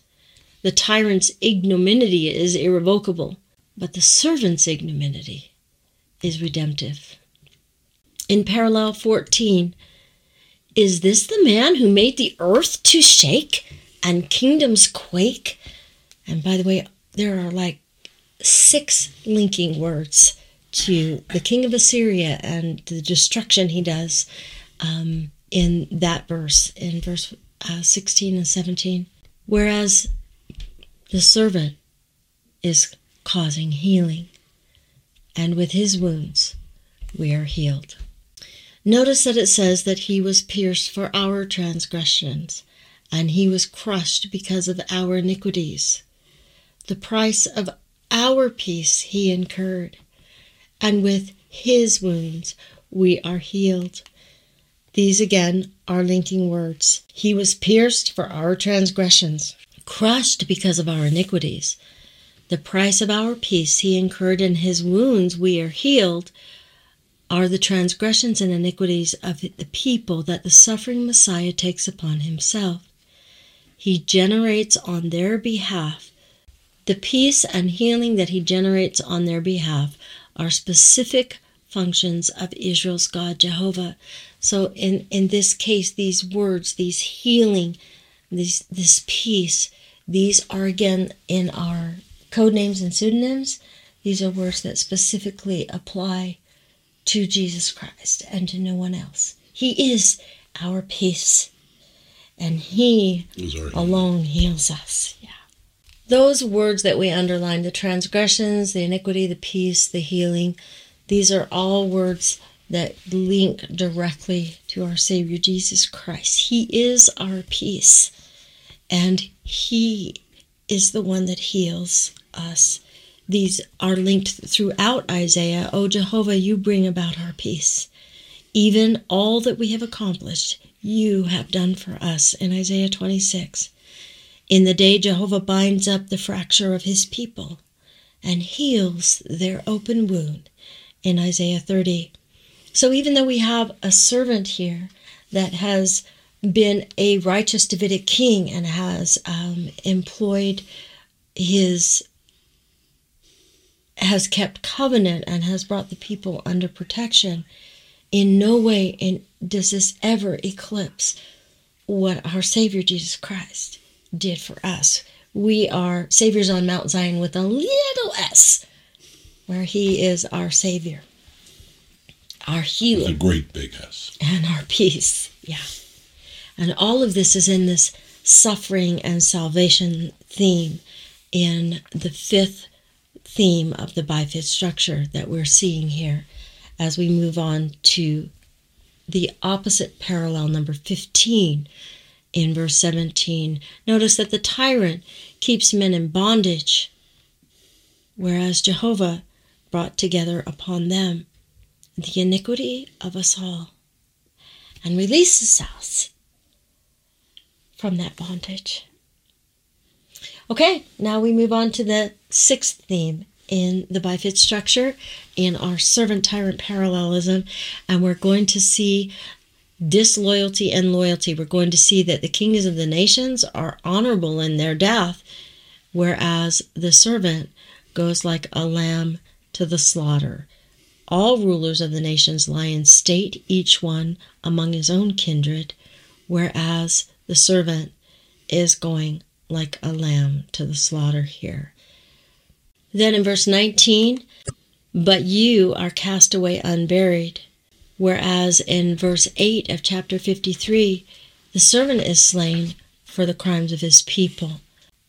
The tyrant's ignominy is irrevocable, but the servant's ignominy is redemptive. In parallel 14, is this the man who made the earth to shake and kingdoms quake? And by the way, there are like six linking words to the king of Assyria and the destruction he does um, in that verse, in verse uh, 16 and 17. Whereas the servant is causing healing, and with his wounds we are healed. Notice that it says that he was pierced for our transgressions, and he was crushed because of our iniquities. The price of our peace he incurred, and with his wounds we are healed. These again are linking words. He was pierced for our transgressions, crushed because of our iniquities. The price of our peace he incurred, in his wounds we are healed are the transgressions and iniquities of the people that the suffering Messiah takes upon himself. He generates on their behalf. The peace and healing that he generates on their behalf are specific functions of Israel's God Jehovah. So in, in this case, these words, these healing, this this peace, these are again in our code names and pseudonyms. These are words that specifically apply to Jesus Christ and to no one else. He is our peace, and He alone heals us. Yeah. Those words that we underline the transgressions, the iniquity, the peace, the healing these are all words that link directly to our Savior Jesus Christ. He is our peace, and He is the one that heals us these are linked throughout Isaiah. O Jehovah, you bring about our peace. Even all that we have accomplished, you have done for us in Isaiah 26. In the day Jehovah binds up the fracture of his people and heals their open wound in Isaiah 30. So even though we have a servant here that has been a righteous Davidic king and has um, employed his has kept covenant and has brought the people under protection, in no way in, does this ever eclipse what our Savior Jesus Christ did for us. We are Saviors on Mount Zion with a little s, where He is our Savior, our healer. a great big S. And our peace. Yeah. And all of this is in this suffering and salvation theme in the fifth theme of the bifid structure that we're seeing here as we move on to the opposite parallel, number 15, in verse 17. Notice that the tyrant keeps men in bondage, whereas Jehovah brought together upon them the iniquity of us all and releases us from that bondage. Okay, now we move on to the sixth theme in the bifid structure in our servant tyrant parallelism, and we're going to see disloyalty and loyalty. We're going to see that the kings of the nations are honorable in their death, whereas the servant goes like a lamb to the slaughter. All rulers of the nations lie in state, each one among his own kindred, whereas the servant is going like a lamb to the slaughter here. Then in verse 19, but you are cast away unburied. Whereas in verse 8 of chapter 53, the servant is slain for the crimes of his people,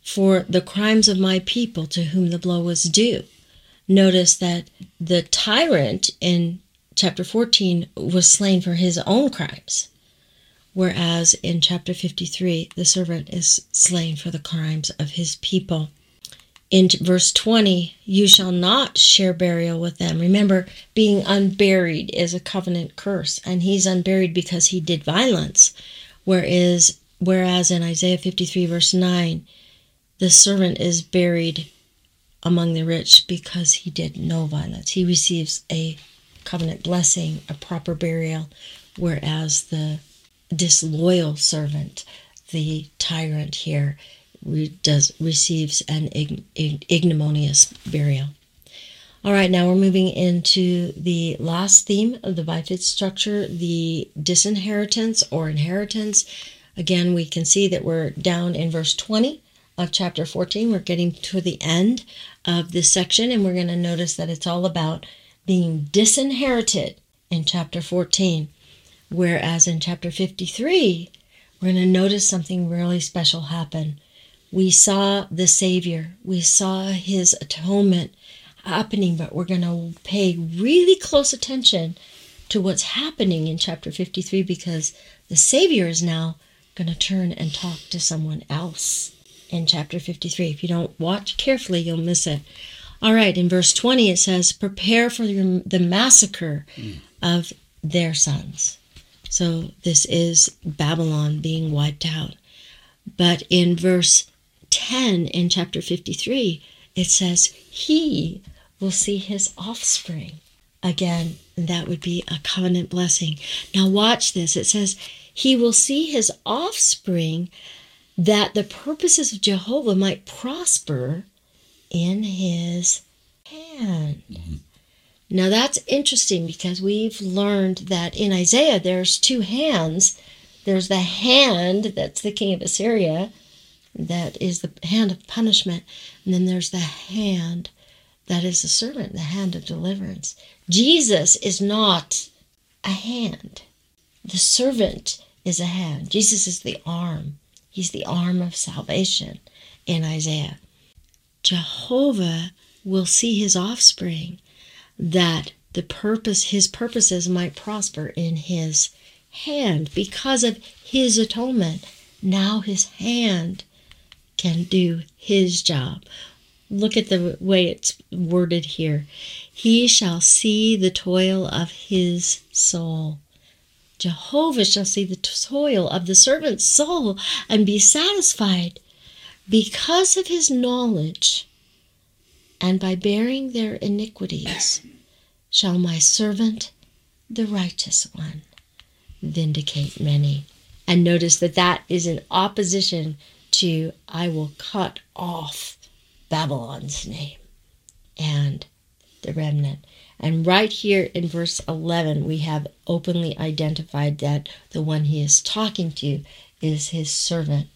for the crimes of my people to whom the blow was due. Notice that the tyrant in chapter 14 was slain for his own crimes whereas in chapter 53, the servant is slain for the crimes of his people. In verse 20, you shall not share burial with them. Remember, being unburied is a covenant curse, and he's unburied because he did violence. Whereas, whereas in Isaiah 53, verse 9, the servant is buried among the rich because he did no violence. He receives a covenant blessing, a proper burial, whereas the disloyal servant, the tyrant here, re- does receives an ig- ig- ignominious burial. All right, now we're moving into the last theme of the bifid structure, the disinheritance or inheritance. Again, we can see that we're down in verse 20 of chapter 14. We're getting to the end of this section, and we're going to notice that it's all about being disinherited in chapter 14. Whereas in chapter 53, we're going to notice something really special happen. We saw the Savior, we saw his atonement happening, but we're going to pay really close attention to what's happening in chapter 53 because the Savior is now going to turn and talk to someone else in chapter 53. If you don't watch carefully, you'll miss it. All right, in verse 20 it says, Prepare for the massacre mm. of their sons. So this is Babylon being wiped out. But in verse 10 in chapter 53, it says, He will see his offspring. Again, that would be a covenant blessing. Now, watch this. It says, He will see his offspring that the purposes of Jehovah might prosper in his hand. Mm-hmm. Now that's interesting because we've learned that in Isaiah there's two hands. There's the hand that's the king of Assyria, that is the hand of punishment, and then there's the hand that is the servant, the hand of deliverance. Jesus is not a hand. The servant is a hand. Jesus is the arm. He's the arm of salvation in Isaiah. Jehovah will see his offspring that the purpose his purposes might prosper in his hand because of his atonement. Now his hand can do his job. Look at the way it's worded here. He shall see the toil of his soul. Jehovah shall see the toil of the servant's soul and be satisfied because of his knowledge. And by bearing their iniquities shall my servant, the righteous one, vindicate many. And notice that that is in opposition to I will cut off Babylon's name and the remnant. And right here in verse 11, we have openly identified that the one he is talking to is his servant,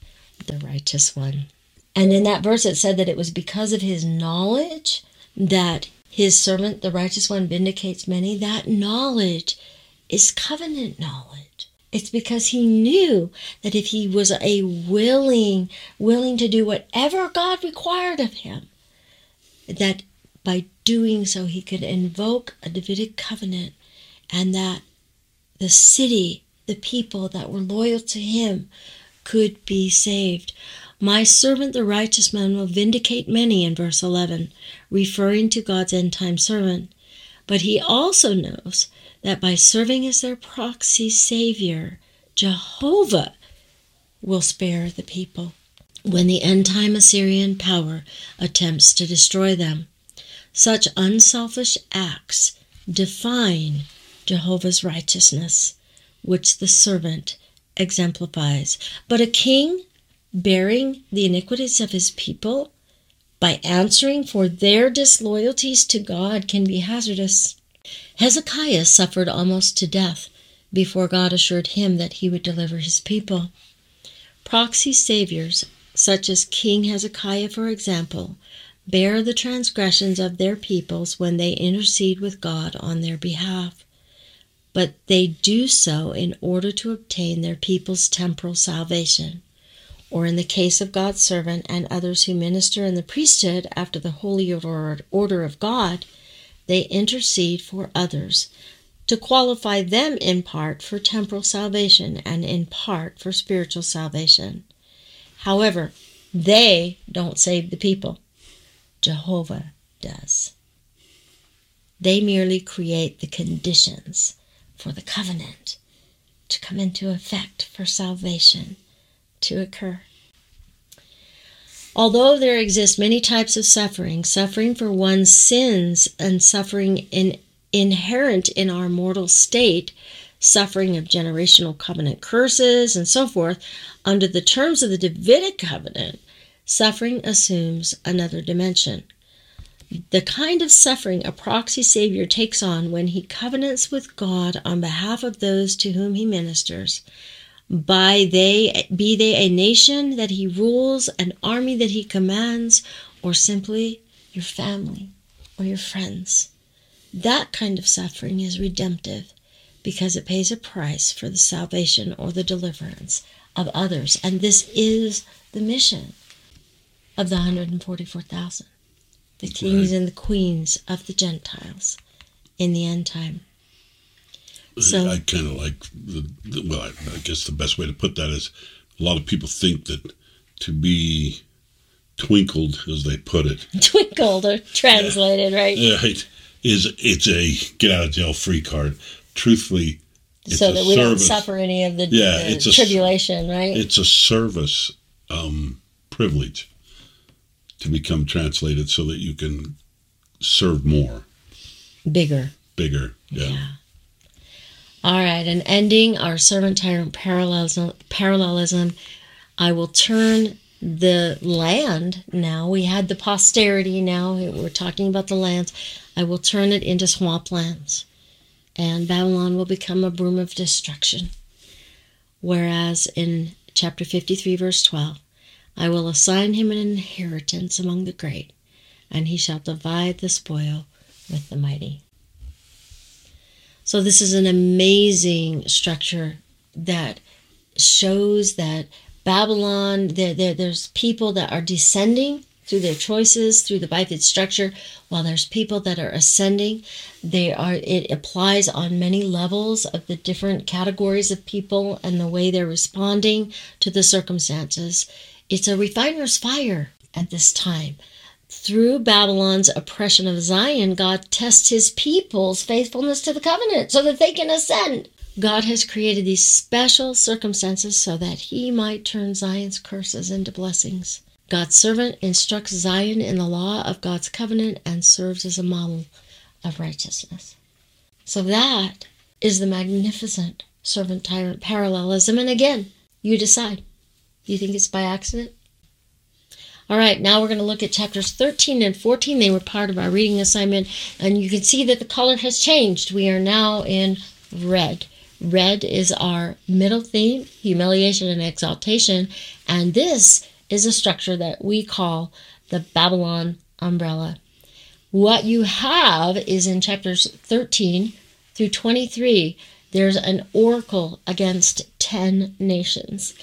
the righteous one. And in that verse, it said that it was because of his knowledge that his servant, the righteous one, vindicates many. That knowledge is covenant knowledge. It's because he knew that if he was a willing, willing to do whatever God required of him, that by doing so, he could invoke a Davidic covenant and that the city, the people that were loyal to him, could be saved. My servant, the righteous man, will vindicate many in verse 11, referring to God's end time servant. But he also knows that by serving as their proxy savior, Jehovah will spare the people when the end time Assyrian power attempts to destroy them. Such unselfish acts define Jehovah's righteousness, which the servant exemplifies. But a king bearing the iniquities of his people by answering for their disloyalties to God can be hazardous. Hezekiah suffered almost to death before God assured him that he would deliver his people. Proxy saviors, such as King Hezekiah, for example, bear the transgressions of their peoples when they intercede with God on their behalf. But they do so in order to obtain their people's temporal salvation. Or in the case of God's servant and others who minister in the priesthood after the holy order of God, they intercede for others to qualify them in part for temporal salvation and in part for spiritual salvation. However, they don't save the people. Jehovah does. They merely create the conditions for the covenant to come into effect for salvation to occur. Although there exist many types of suffering, suffering for one's sins and suffering in, inherent in our mortal state, suffering of generational covenant curses and so forth, under the terms of the Davidic covenant, suffering assumes another dimension. The kind of suffering a proxy Savior takes on when he covenants with God on behalf of those to whom he ministers by they be they a nation that he rules, an army that he commands, or simply your family or your friends. That kind of suffering is redemptive because it pays a price for the salvation or the deliverance of others. And this is the mission of the 144,000, the kings right. and the queens of the Gentiles in the end time. So I kind of like the, the well, I, I, guess the best way to put that is a lot of people think that to be twinkled, as they put it, twinkled or translated, yeah, right? Right, is it's a get out of jail free card. Truthfully, so that we service. don't suffer any of the, yeah, the it's a, tribulation, right? It's a service um, privilege to become translated so that you can serve more, bigger, bigger, yeah. yeah. All right, and ending our servant tyrant parallelism, parallelism, I will turn the land now. We had the posterity now. We're talking about the lands. I will turn it into swamplands, and Babylon will become a broom of destruction. Whereas in chapter 53, verse 12, I will assign him an inheritance among the great, and he shall divide the spoil with the mighty. So, this is an amazing structure that shows that Babylon, there, there, there's people that are descending through their choices, through the bifid structure, while there's people that are ascending. They are it applies on many levels of the different categories of people and the way they're responding to the circumstances. It's a refiner's fire at this time through Babylon's oppression of Zion, God tests his people's faithfulness to the covenant so that they can ascend. God has created these special circumstances so that he might turn Zion's curses into blessings. God's servant instructs Zion in the law of God's covenant and serves as a model of righteousness. So that is the magnificent servant tyrant parallelism. And again, you decide. You think it's by accident? All right, now we're going to look at chapters 13 and 14. They were part of our reading assignment, and you can see that the color has changed. We are now in red. Red is our middle theme, humiliation and exaltation, and this is a structure that we call the Babylon umbrella. What you have is in chapters 13 through 23, there's an oracle against 10 nations.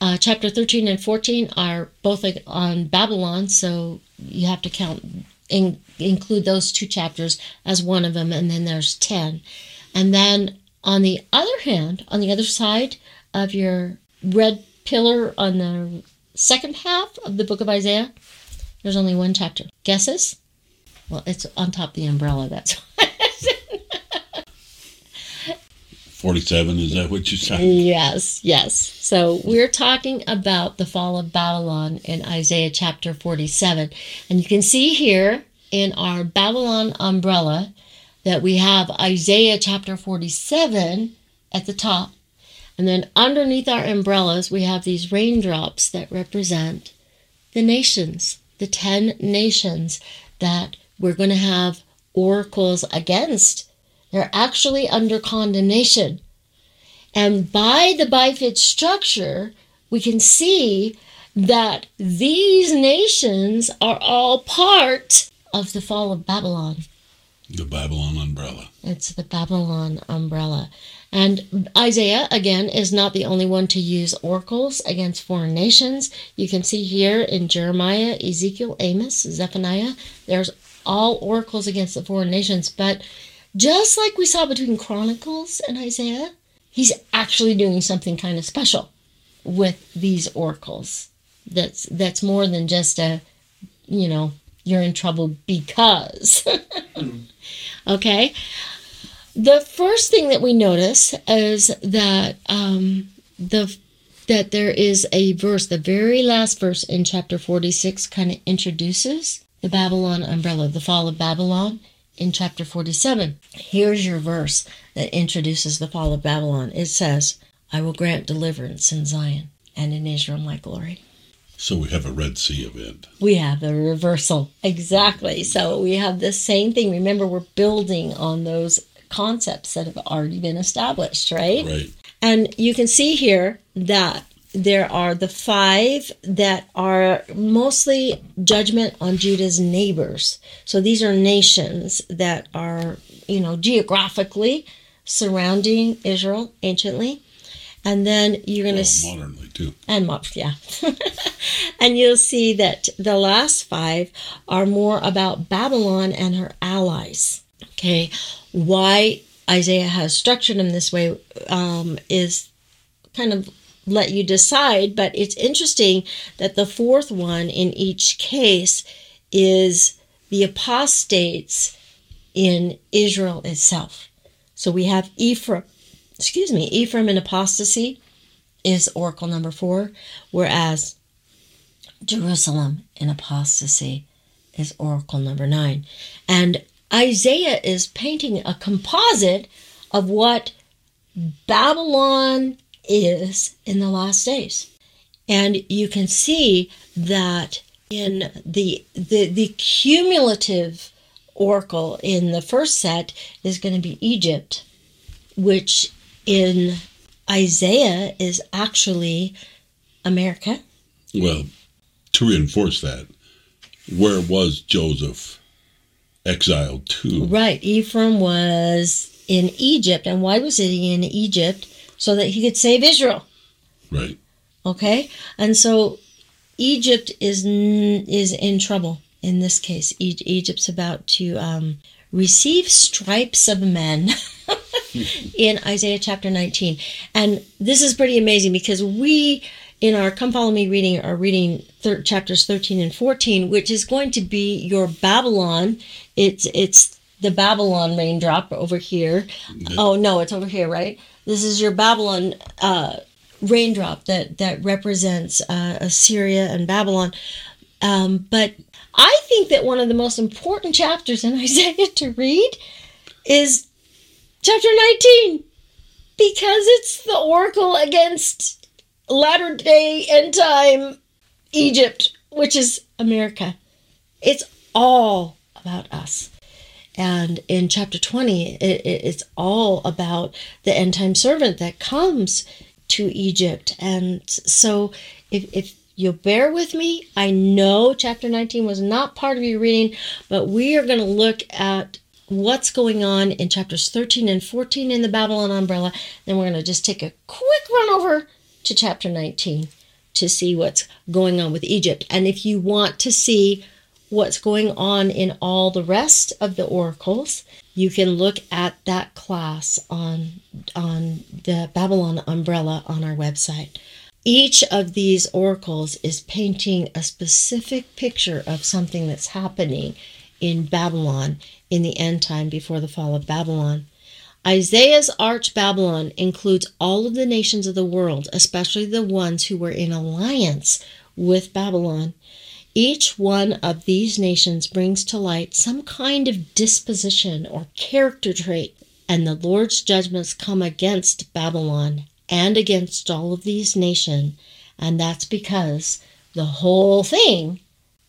Uh, chapter 13 and 14 are both on Babylon, so you have to count, in, include those two chapters as one of them, and then there's 10. And then on the other hand, on the other side of your red pillar on the second half of the book of Isaiah, there's only one chapter. Guesses? Well, it's on top of the umbrella, that's why. 47, is that what you said? Yes, yes. So we're talking about the fall of Babylon in Isaiah chapter 47. And you can see here in our Babylon umbrella that we have Isaiah chapter 47 at the top. And then underneath our umbrellas, we have these raindrops that represent the nations, the 10 nations that we're going to have oracles against they're actually under condemnation. And by the bifid structure, we can see that these nations are all part of the fall of Babylon. The Babylon umbrella. It's the Babylon umbrella. And Isaiah, again, is not the only one to use oracles against foreign nations. You can see here in Jeremiah, Ezekiel, Amos, Zephaniah, there's all oracles against the foreign nations. But just like we saw between Chronicles and Isaiah, he's actually doing something kind of special with these oracles. That's that's more than just a, you know, you're in trouble because. okay? The first thing that we notice is that um, the that there is a verse, the very last verse in chapter 46 kind of introduces the Babylon umbrella, the fall of Babylon in chapter 47. Here's your verse that introduces the fall of Babylon. It says, I will grant deliverance in Zion and in Israel my glory. So we have a Red Sea event. We have the reversal. Exactly. So we have the same thing. Remember, we're building on those concepts that have already been established, right? Right. And you can see here that there are the five that are mostly judgment on Judah's neighbors. So these are nations that are, you know, geographically surrounding Israel anciently. And then you're going to well, modernly too. And yeah. and you'll see that the last five are more about Babylon and her allies. Okay. Why Isaiah has structured them this way um, is kind of let you decide, but it's interesting that the fourth one in each case is the apostates in Israel itself. So we have Ephraim, excuse me, Ephraim in apostasy is oracle number four, whereas Jerusalem in apostasy is oracle number nine. And Isaiah is painting a composite of what Babylon is in the last days. And you can see that in the the, the cumulative oracle in the first set is going to be Egypt, which in Isaiah is actually America. Well, to reinforce that, where was Joseph exiled to? Right. Ephraim was in Egypt. And why was he in Egypt? So that he could save Israel. Right. Okay. And so Egypt is is in trouble in this case. E- Egypt's about to um, receive stripes of men. in Isaiah chapter 19. And this is pretty amazing because we, in our Come Follow Me reading, are reading thir- chapters 13 and 14, which is going to be your Babylon. It's, it's the Babylon raindrop over here. Oh, no, it's over here, right? This is your Babylon uh, raindrop that, that represents uh, Assyria and Babylon. Um, but I think that one of the most important chapters in Isaiah to read is chapter 19 because it's the oracle against latter day end time Egypt, which is America. It's all about us. And in chapter 20, it, it, it's all about the end time servant that comes to Egypt. And so if, if you'll bear with me, I know chapter 19 was not part of your reading, but we are going to look at what's going on in chapters 13 and 14 in the Babylon umbrella. Then we're going to just take a quick run over to chapter 19 to see what's going on with Egypt. And if you want to see what's going on in all the rest of the oracles, you can look at that class on on the Babylon umbrella on our website. Each of these oracles is painting a specific picture of something that's happening in Babylon in the end time before the fall of Babylon. Isaiah's arch Babylon includes all of the nations of the world, especially the ones who were in alliance with Babylon. Each one of these nations brings to light some kind of disposition or character trait, and the Lord's judgments come against Babylon and against all of these nations, and that's because the whole thing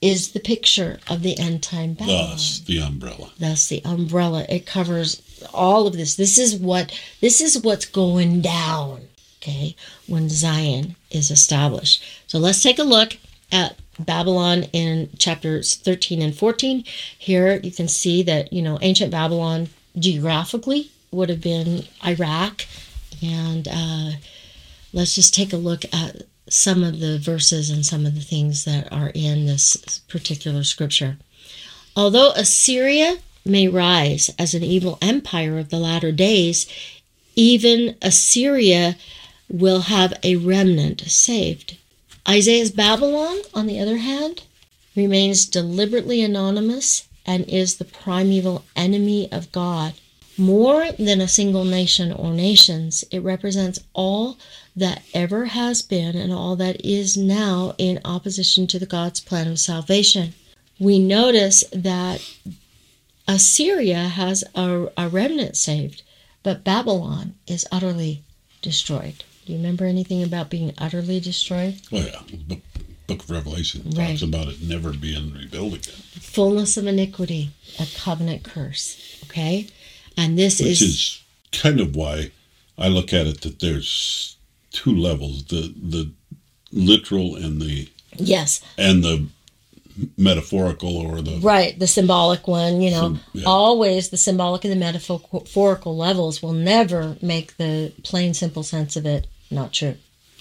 is the picture of the end time Babylon. Thus, the umbrella. Thus, the umbrella. It covers all of this. This is what this is what's going down. Okay, when Zion is established. So let's take a look at Babylon in chapters 13 and 14. Here you can see that you know ancient Babylon geographically would have been Iraq, and uh, let's just take a look at some of the verses and some of the things that are in this particular scripture. Although Assyria may rise as an evil empire of the latter days, even Assyria will have a remnant saved. Isaiah's Babylon, on the other hand, remains deliberately anonymous and is the primeval enemy of God. More than a single nation or nations, it represents all that ever has been and all that is now in opposition to the God's plan of salvation. We notice that Assyria has a, a remnant saved, but Babylon is utterly destroyed. Do you remember anything about being utterly destroyed? Oh yeah, book, book of Revelation Right. talks about it never being rebuilt again, Fullness of iniquity, a covenant curse. Okay? And this which is, is kind of why I look at it that there's two levels: the the literal and the yes, and the metaphorical or the right, the symbolic one, you know, yeah. always the symbolic and the metaphorical levels will never make the plain simple sense of it not true.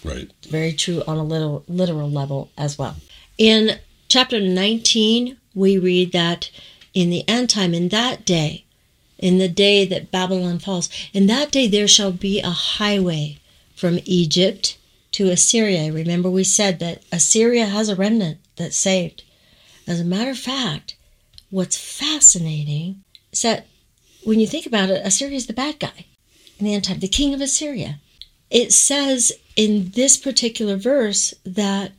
right. very true on a little literal level as well. In chapter 19, we read that in the end time, in that day, in the day that Babylon falls, in that day there shall be a highway from Egypt to Assyria. Remember, we said that Assyria has a remnant that's saved. As a matter of fact, what's fascinating is that when you think about it, Assyria is the bad guy in the end time, the king of Assyria it says in this particular verse that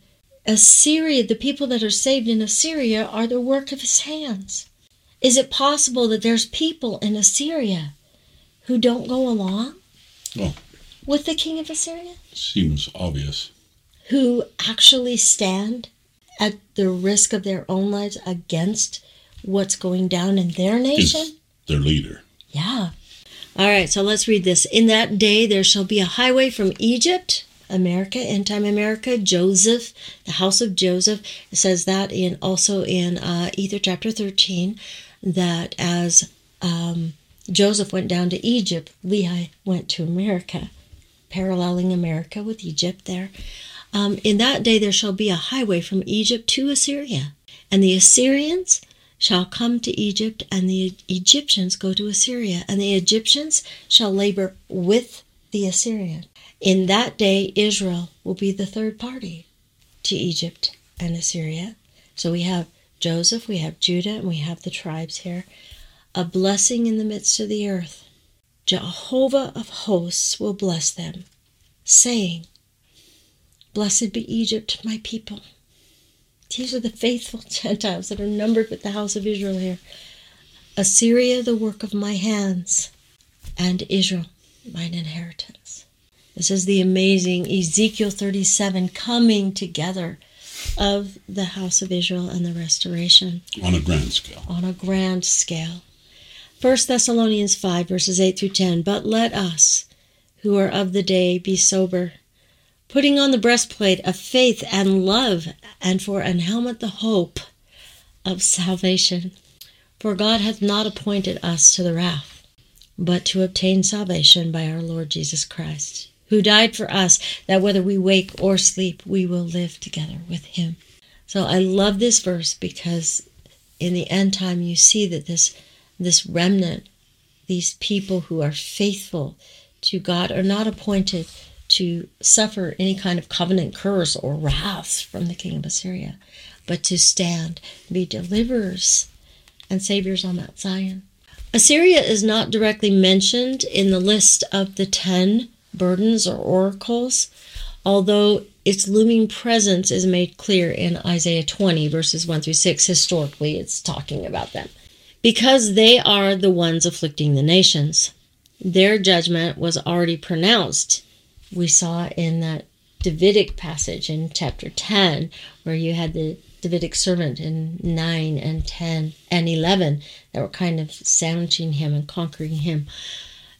Assyria, the people that are saved in Assyria, are the work of his hands. Is it possible that there's people in Assyria who don't go along Well, with the king of Assyria? seems obvious. Who actually stand at the risk of their own lives against what's going down in their nation? Is their leader. Yeah. All right, so let's read this. In that day there shall be a highway from Egypt, America, end time America, Joseph, the house of Joseph. It says that in also in uh, Ether chapter 13 that as um, Joseph went down to Egypt, Lehi went to America, paralleling America with Egypt there. Um, in that day there shall be a highway from Egypt to Assyria, and the Assyrians shall come to Egypt, and the Egyptians go to Assyria, and the Egyptians shall labor with the Assyrian. In that day, Israel will be the third party to Egypt and Assyria. So we have Joseph, we have Judah, and we have the tribes here. A blessing in the midst of the earth. Jehovah of hosts will bless them, saying, Blessed be Egypt, my people. These are the faithful Gentiles that are numbered with the house of Israel here. Assyria, the work of my hands, and Israel, mine inheritance. This is the amazing Ezekiel 37 coming together of the house of Israel and the restoration on a grand scale. on a grand scale. 1 Thessalonians 5, verses 8 through 10. But let us, who are of the day, be sober, putting on the breastplate of faith and love, and for an helmet the hope of salvation. For God hath not appointed us to the wrath, but to obtain salvation by our Lord Jesus Christ, who died for us, that whether we wake or sleep, we will live together with him. So I love this verse because in the end time you see that this this remnant, these people who are faithful to God are not appointed to suffer any kind of covenant curse or wrath from the king of Assyria, but to stand, be deliverers and saviors on Mount Zion. Assyria is not directly mentioned in the list of the ten burdens or oracles, although its looming presence is made clear in Isaiah 20, verses 1 through 6. Historically, it's talking about them. Because they are the ones afflicting the nations, their judgment was already pronounced. We saw in that Davidic passage in chapter 10, where you had the Davidic servant in 9 and 10 and 11 that were kind of sandwiching him and conquering him.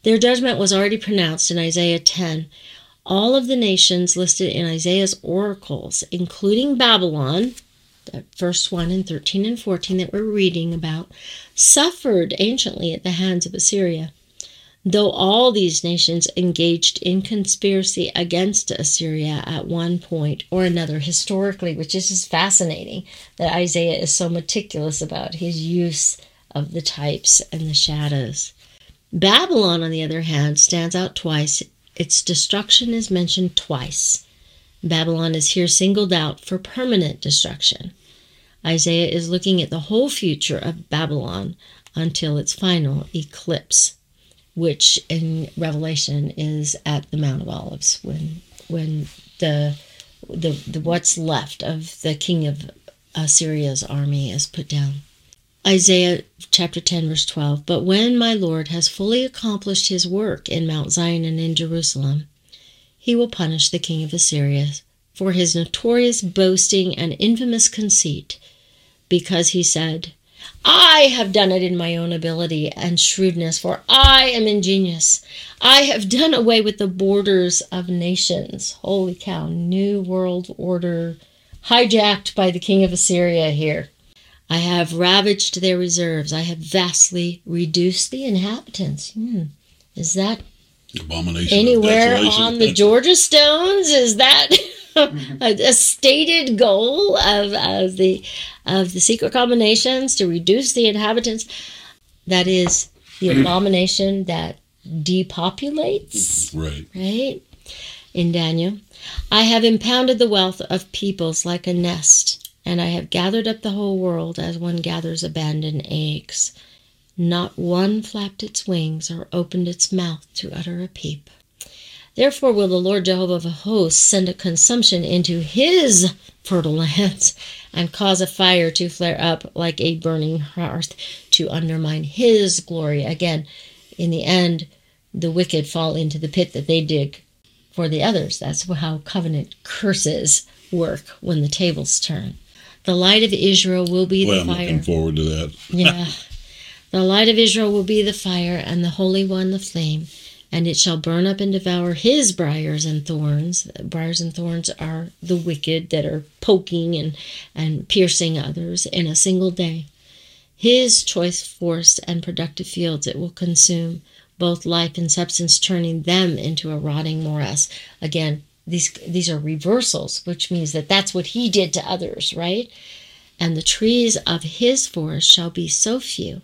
Their judgment was already pronounced in Isaiah 10. All of the nations listed in Isaiah's oracles, including Babylon, the first one in 13 and 14 that we're reading about, suffered anciently at the hands of Assyria. Though all these nations engaged in conspiracy against Assyria at one point or another historically, which is just fascinating that Isaiah is so meticulous about his use of the types and the shadows. Babylon, on the other hand, stands out twice. Its destruction is mentioned twice. Babylon is here singled out for permanent destruction. Isaiah is looking at the whole future of Babylon until its final eclipse, which in Revelation is at the Mount of Olives when when the the, the what's left of the king of Assyria's army is put down. Isaiah chapter 10, verse 12. But when my Lord has fully accomplished his work in Mount Zion and in Jerusalem, he will punish the king of Assyria for his notorious boasting and infamous conceit, because he said, I have done it in my own ability and shrewdness, for I am ingenious. I have done away with the borders of nations. Holy cow, New World Order hijacked by the king of Assyria here. I have ravaged their reserves. I have vastly reduced the inhabitants. Hmm. Is that Abomination. anywhere on the Georgia Stones? Is that a, a stated goal of, of the of the secret combinations to reduce the inhabitants? That is the mm-hmm. abomination that depopulates Right. right? In Daniel, I have impounded the wealth of peoples like a nest, and I have gathered up the whole world as one gathers abandoned eggs. Not one flapped its wings or opened its mouth to utter a peep. Therefore will the Lord Jehovah of hosts send a consumption into his fertile lands and cause a fire to flare up like a burning hearth to undermine his glory. Again, in the end, the wicked fall into the pit that they dig for the others. That's how covenant curses work when the tables turn. The light of Israel will be Well, the I'm fire. looking forward to that. Yeah. The light of Israel will be the fire, and the Holy One the flame, and it shall burn up and devour his briars and thorns. Briars and thorns are the wicked that are poking and, and piercing others in a single day. His choice forest and productive fields it will consume, both life and substance, turning them into a rotting morass. Again, these these are reversals, which means that that's what he did to others, right? And the trees of his forest shall be so few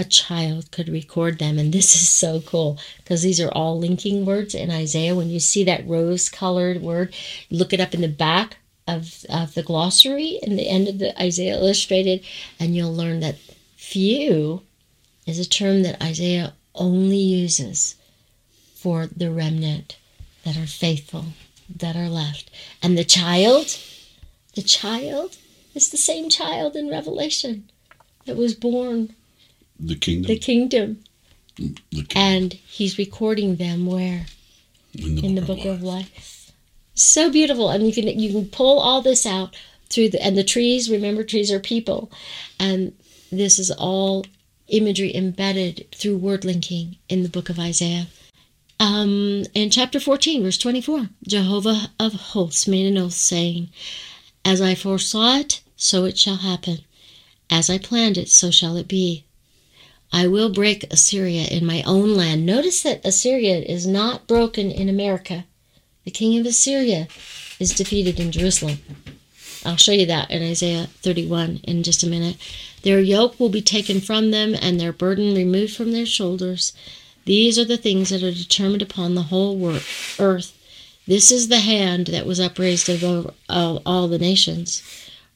a child could record them. And this is so cool because these are all linking words in Isaiah. When you see that rose colored word, look it up in the back of, of the glossary in the end of the Isaiah Illustrated, and you'll learn that few is a term that Isaiah only uses for the remnant that are faithful, that are left. And the child, the child is the same child in Revelation that was born The kingdom. the kingdom. The king, and he's recording them where? In the, in the book of life. so beautiful. And you can you can pull all this out through the and the trees remember trees are people. And this is all imagery embedded through word linking in the book of isaiah. Um in chapter 14 verse 24 jehovah of hosts made an oath saying as i foresaw it so it shall happen. As i planned it so shall it be I will break Assyria in my own land. Notice that Assyria is not broken in America. The king of Assyria is defeated in Jerusalem. I'll show you that in Isaiah 31 in just a minute. Their yoke will be taken from them and their burden removed from their shoulders. These are the things that are determined upon the whole wor- earth. This is the hand that was upraised above all, all the nations.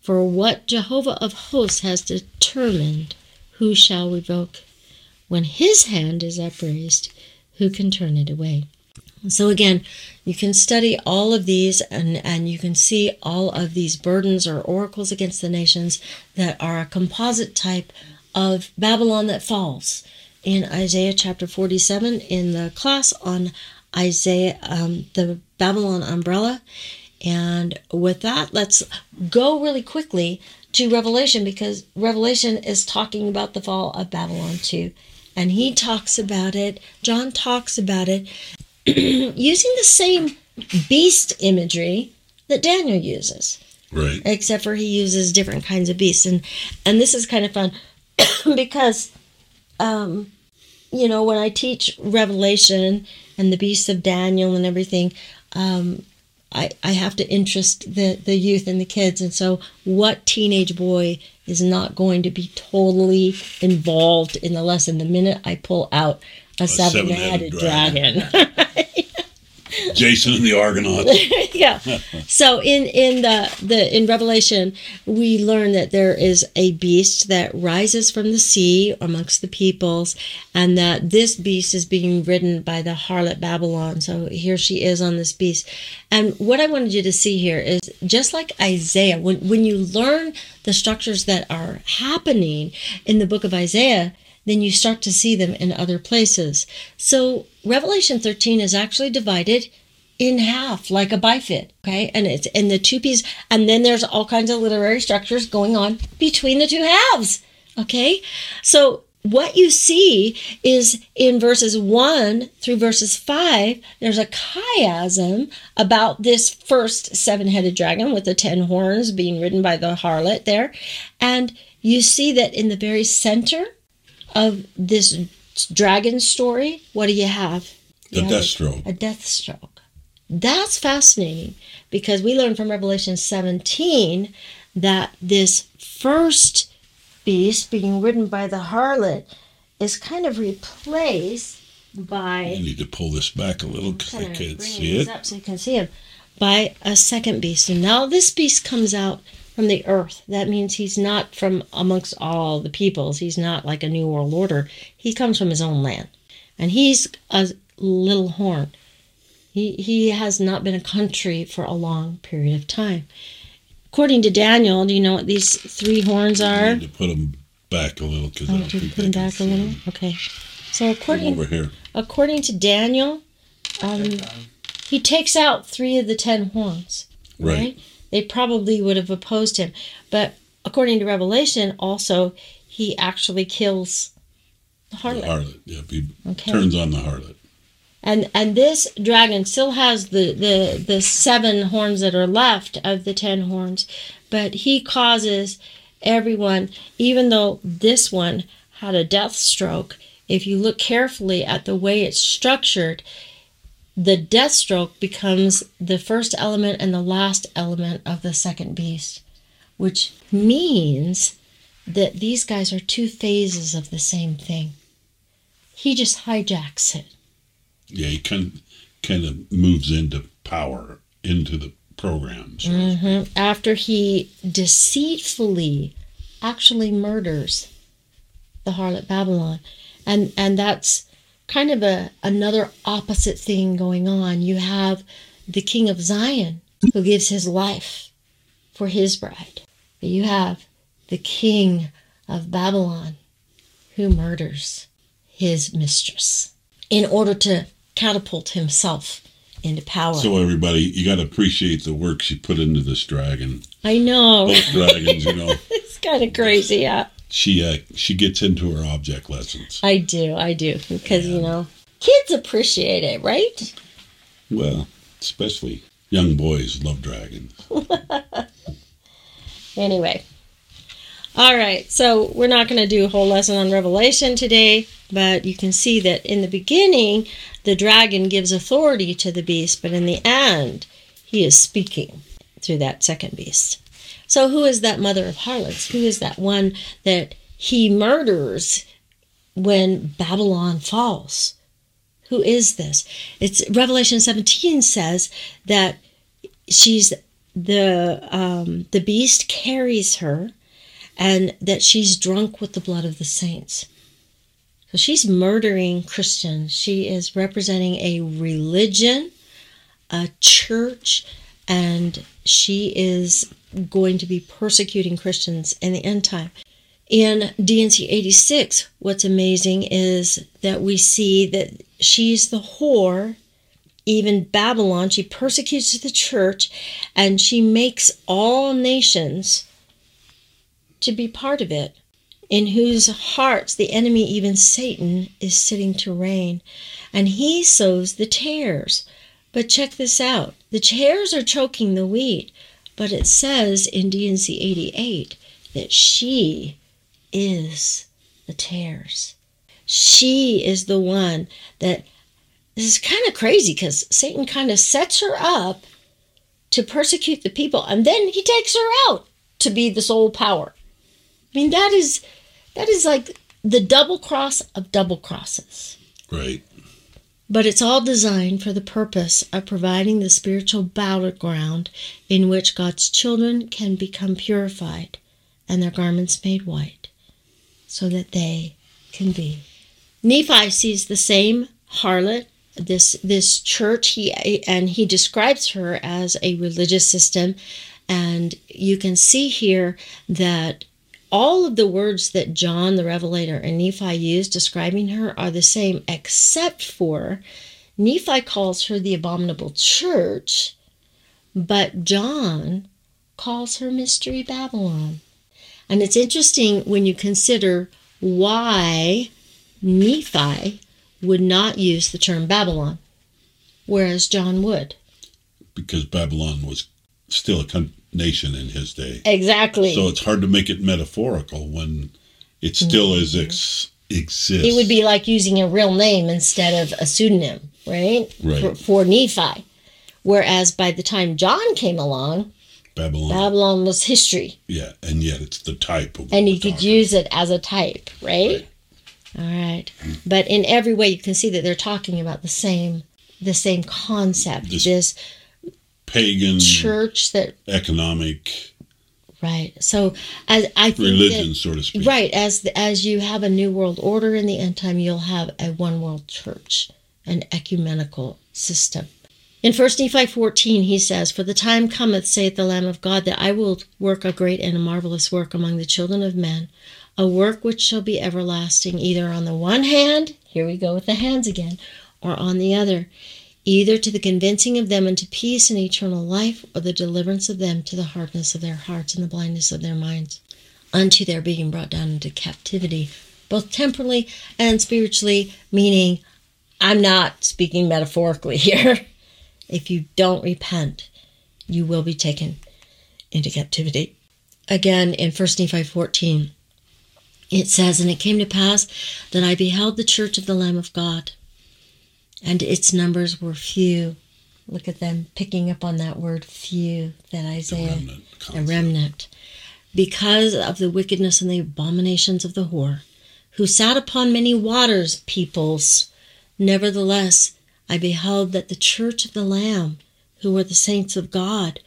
For what Jehovah of hosts has determined, who shall revoke? When his hand is upraised, who can turn it away? So again, you can study all of these and, and you can see all of these burdens or oracles against the nations that are a composite type of Babylon that falls in Isaiah chapter 47 in the class on Isaiah, um, the Babylon umbrella. And with that, let's go really quickly to Revelation because Revelation is talking about the fall of Babylon too. And he talks about it, John talks about it using the same beast imagery that Daniel uses, right. except for he uses different kinds of beasts. And and this is kind of fun because um you know, when I teach Revelation and the beasts of Daniel and everything, um, I, I have to interest the, the youth and the kids. And so, what teenage boy is not going to be totally involved in the lesson the minute I pull out a, seven headed seven-headed dragon? Jason and the Argonauts. yeah. So in in the the in Revelation, we learn that there is a beast that rises from the sea amongst the peoples, and that this beast is being ridden by the harlot Babylon. So here she is on this beast. And what I wanted you to see here is just like Isaiah, when when you learn the structures that are happening in the book of Isaiah, then you start to see them in other places. So Revelation 13 is actually divided in half like a bifid okay? And it's in the two pieces and then there's all kinds of literary structures going on between the two halves okay? So what you see is in verses 1 through verses 5 there's a chiasm about this first seven-headed dragon with the ten horns being ridden by the harlot there. And you see that in the very center of this dragon story, what do you have? The You have death stroke. A death stroke. That's fascinating because we learn from Revelation 17 that this first beast being ridden by the harlot is kind of replaced by I need to pull this back a little because I can't see it. up so you can see him by a second beast. And now this beast comes out from the earth. That means he's not from amongst all the peoples. He's not like a new world order. He comes from his own land, and he's a little horn. He he has not been a country for a long period of time. According to Daniel, do you know what these three horns I are? need to put them back a little because I Oh, don't do think put them back a little? them. Okay. So according over here. according to Daniel, um, he takes out three of the ten horns. Right. Right. They probably would have opposed him, but according to Revelation, also he actually kills the The harlot. harlot. Yep. He Okay. turns on the harlot. And and this dragon still has the, the the seven horns that are left of the ten horns, but he causes everyone, even though this one had a death stroke, if you look carefully at the way it's structured, the death stroke becomes the first element and the last element of the second beast, which means that these guys are two phases of the same thing. He just hijacks it. Yeah, he kind kind of moves into power into the programs. Mhm. After he deceitfully actually murders the harlot Babylon. And and that's kind of a another opposite thing going on. You have the king of Zion who gives his life for his bride. But you have the king of Babylon who murders his mistress in order to catapult himself into power. So everybody, you got to appreciate the work she put into this dragon. I know. Both dragons, you know, It's kind of crazy, yeah. She uh, she gets into her object lessons. I do, I do, because you know, kids appreciate it, right? Well, especially young boys love dragons. Anyway, all right. So we're not going to do a whole lesson on Revelation today, but you can see that in the beginning, the dragon gives authority to the beast, but in the end, he is speaking through that second beast. So who is that mother of harlots? Who is that one that he murders when Babylon falls? Who is this? It's Revelation 17 says that she's the um, the beast carries her, and that she's drunk with the blood of the saints. So she's murdering Christians. She is representing a religion, a church, and she is going to be persecuting Christians in the end time. In D&C 86, what's amazing is that we see that she's the whore even Babylon, she persecutes the church and she makes all nations to be part of it, in whose hearts the enemy, even Satan, is sitting to reign. And he sows the tares. But check this out the tares are choking the wheat, but it says in D&C 88 that she is the tares. She is the one that this is kind of crazy because Satan kind of sets her up to persecute the people, and then he takes her out to be the sole power. I mean, that is that is like the double cross of double crosses. Right. But it's all designed for the purpose of providing the spiritual battleground in which God's children can become purified and their garments made white so that they can be. Nephi sees the same harlot, this this church he and he describes her as a religious system and you can see here that all of the words that John the Revelator and Nephi use describing her are the same, except for Nephi calls her the abominable church, but John calls her Mystery Babylon. And it's interesting when you consider why Nephi would not use the term Babylon, whereas John would. Because Babylon was still a nation in his day. Exactly. So it's hard to make it metaphorical when it still mm-hmm. is ex- exists. It would be like using a real name instead of a pseudonym, right? Right. For, for Nephi. Whereas by the time John came along, Babylon. Babylon was history. Yeah, and yet it's the type of. And you could talking. use it as a type, right? right. All right. But in every way, you can see that they're talking about the same, the same concept. This, this pagan church that economic right. So as i think religion that, so to speak. Right. As as you have a new world order in the end time you'll have a one world church an ecumenical system. In 1 Nephi 14, he says, For the time cometh, saith the Lamb of God, that I will work a great and a marvelous work among the children of men, a work which shall be everlasting, either on the one hand, here we go with the hands again, or on the other either to the convincing of them unto peace and eternal life, or the deliverance of them to the hardness of their hearts and the blindness of their minds, unto their being brought down into captivity, both temporally and spiritually, meaning I'm not speaking metaphorically here. if you don't repent, you will be taken into captivity. Again, in 1 Nephi 14, it says, And it came to pass that I beheld the church of the Lamb of God and its numbers were few. Look at them picking up on that word few that Isaiah, a remnant, because of the wickedness and the abominations of the whore, who sat upon many waters, peoples. Nevertheless, I beheld that the church of the Lamb, who were the saints of God,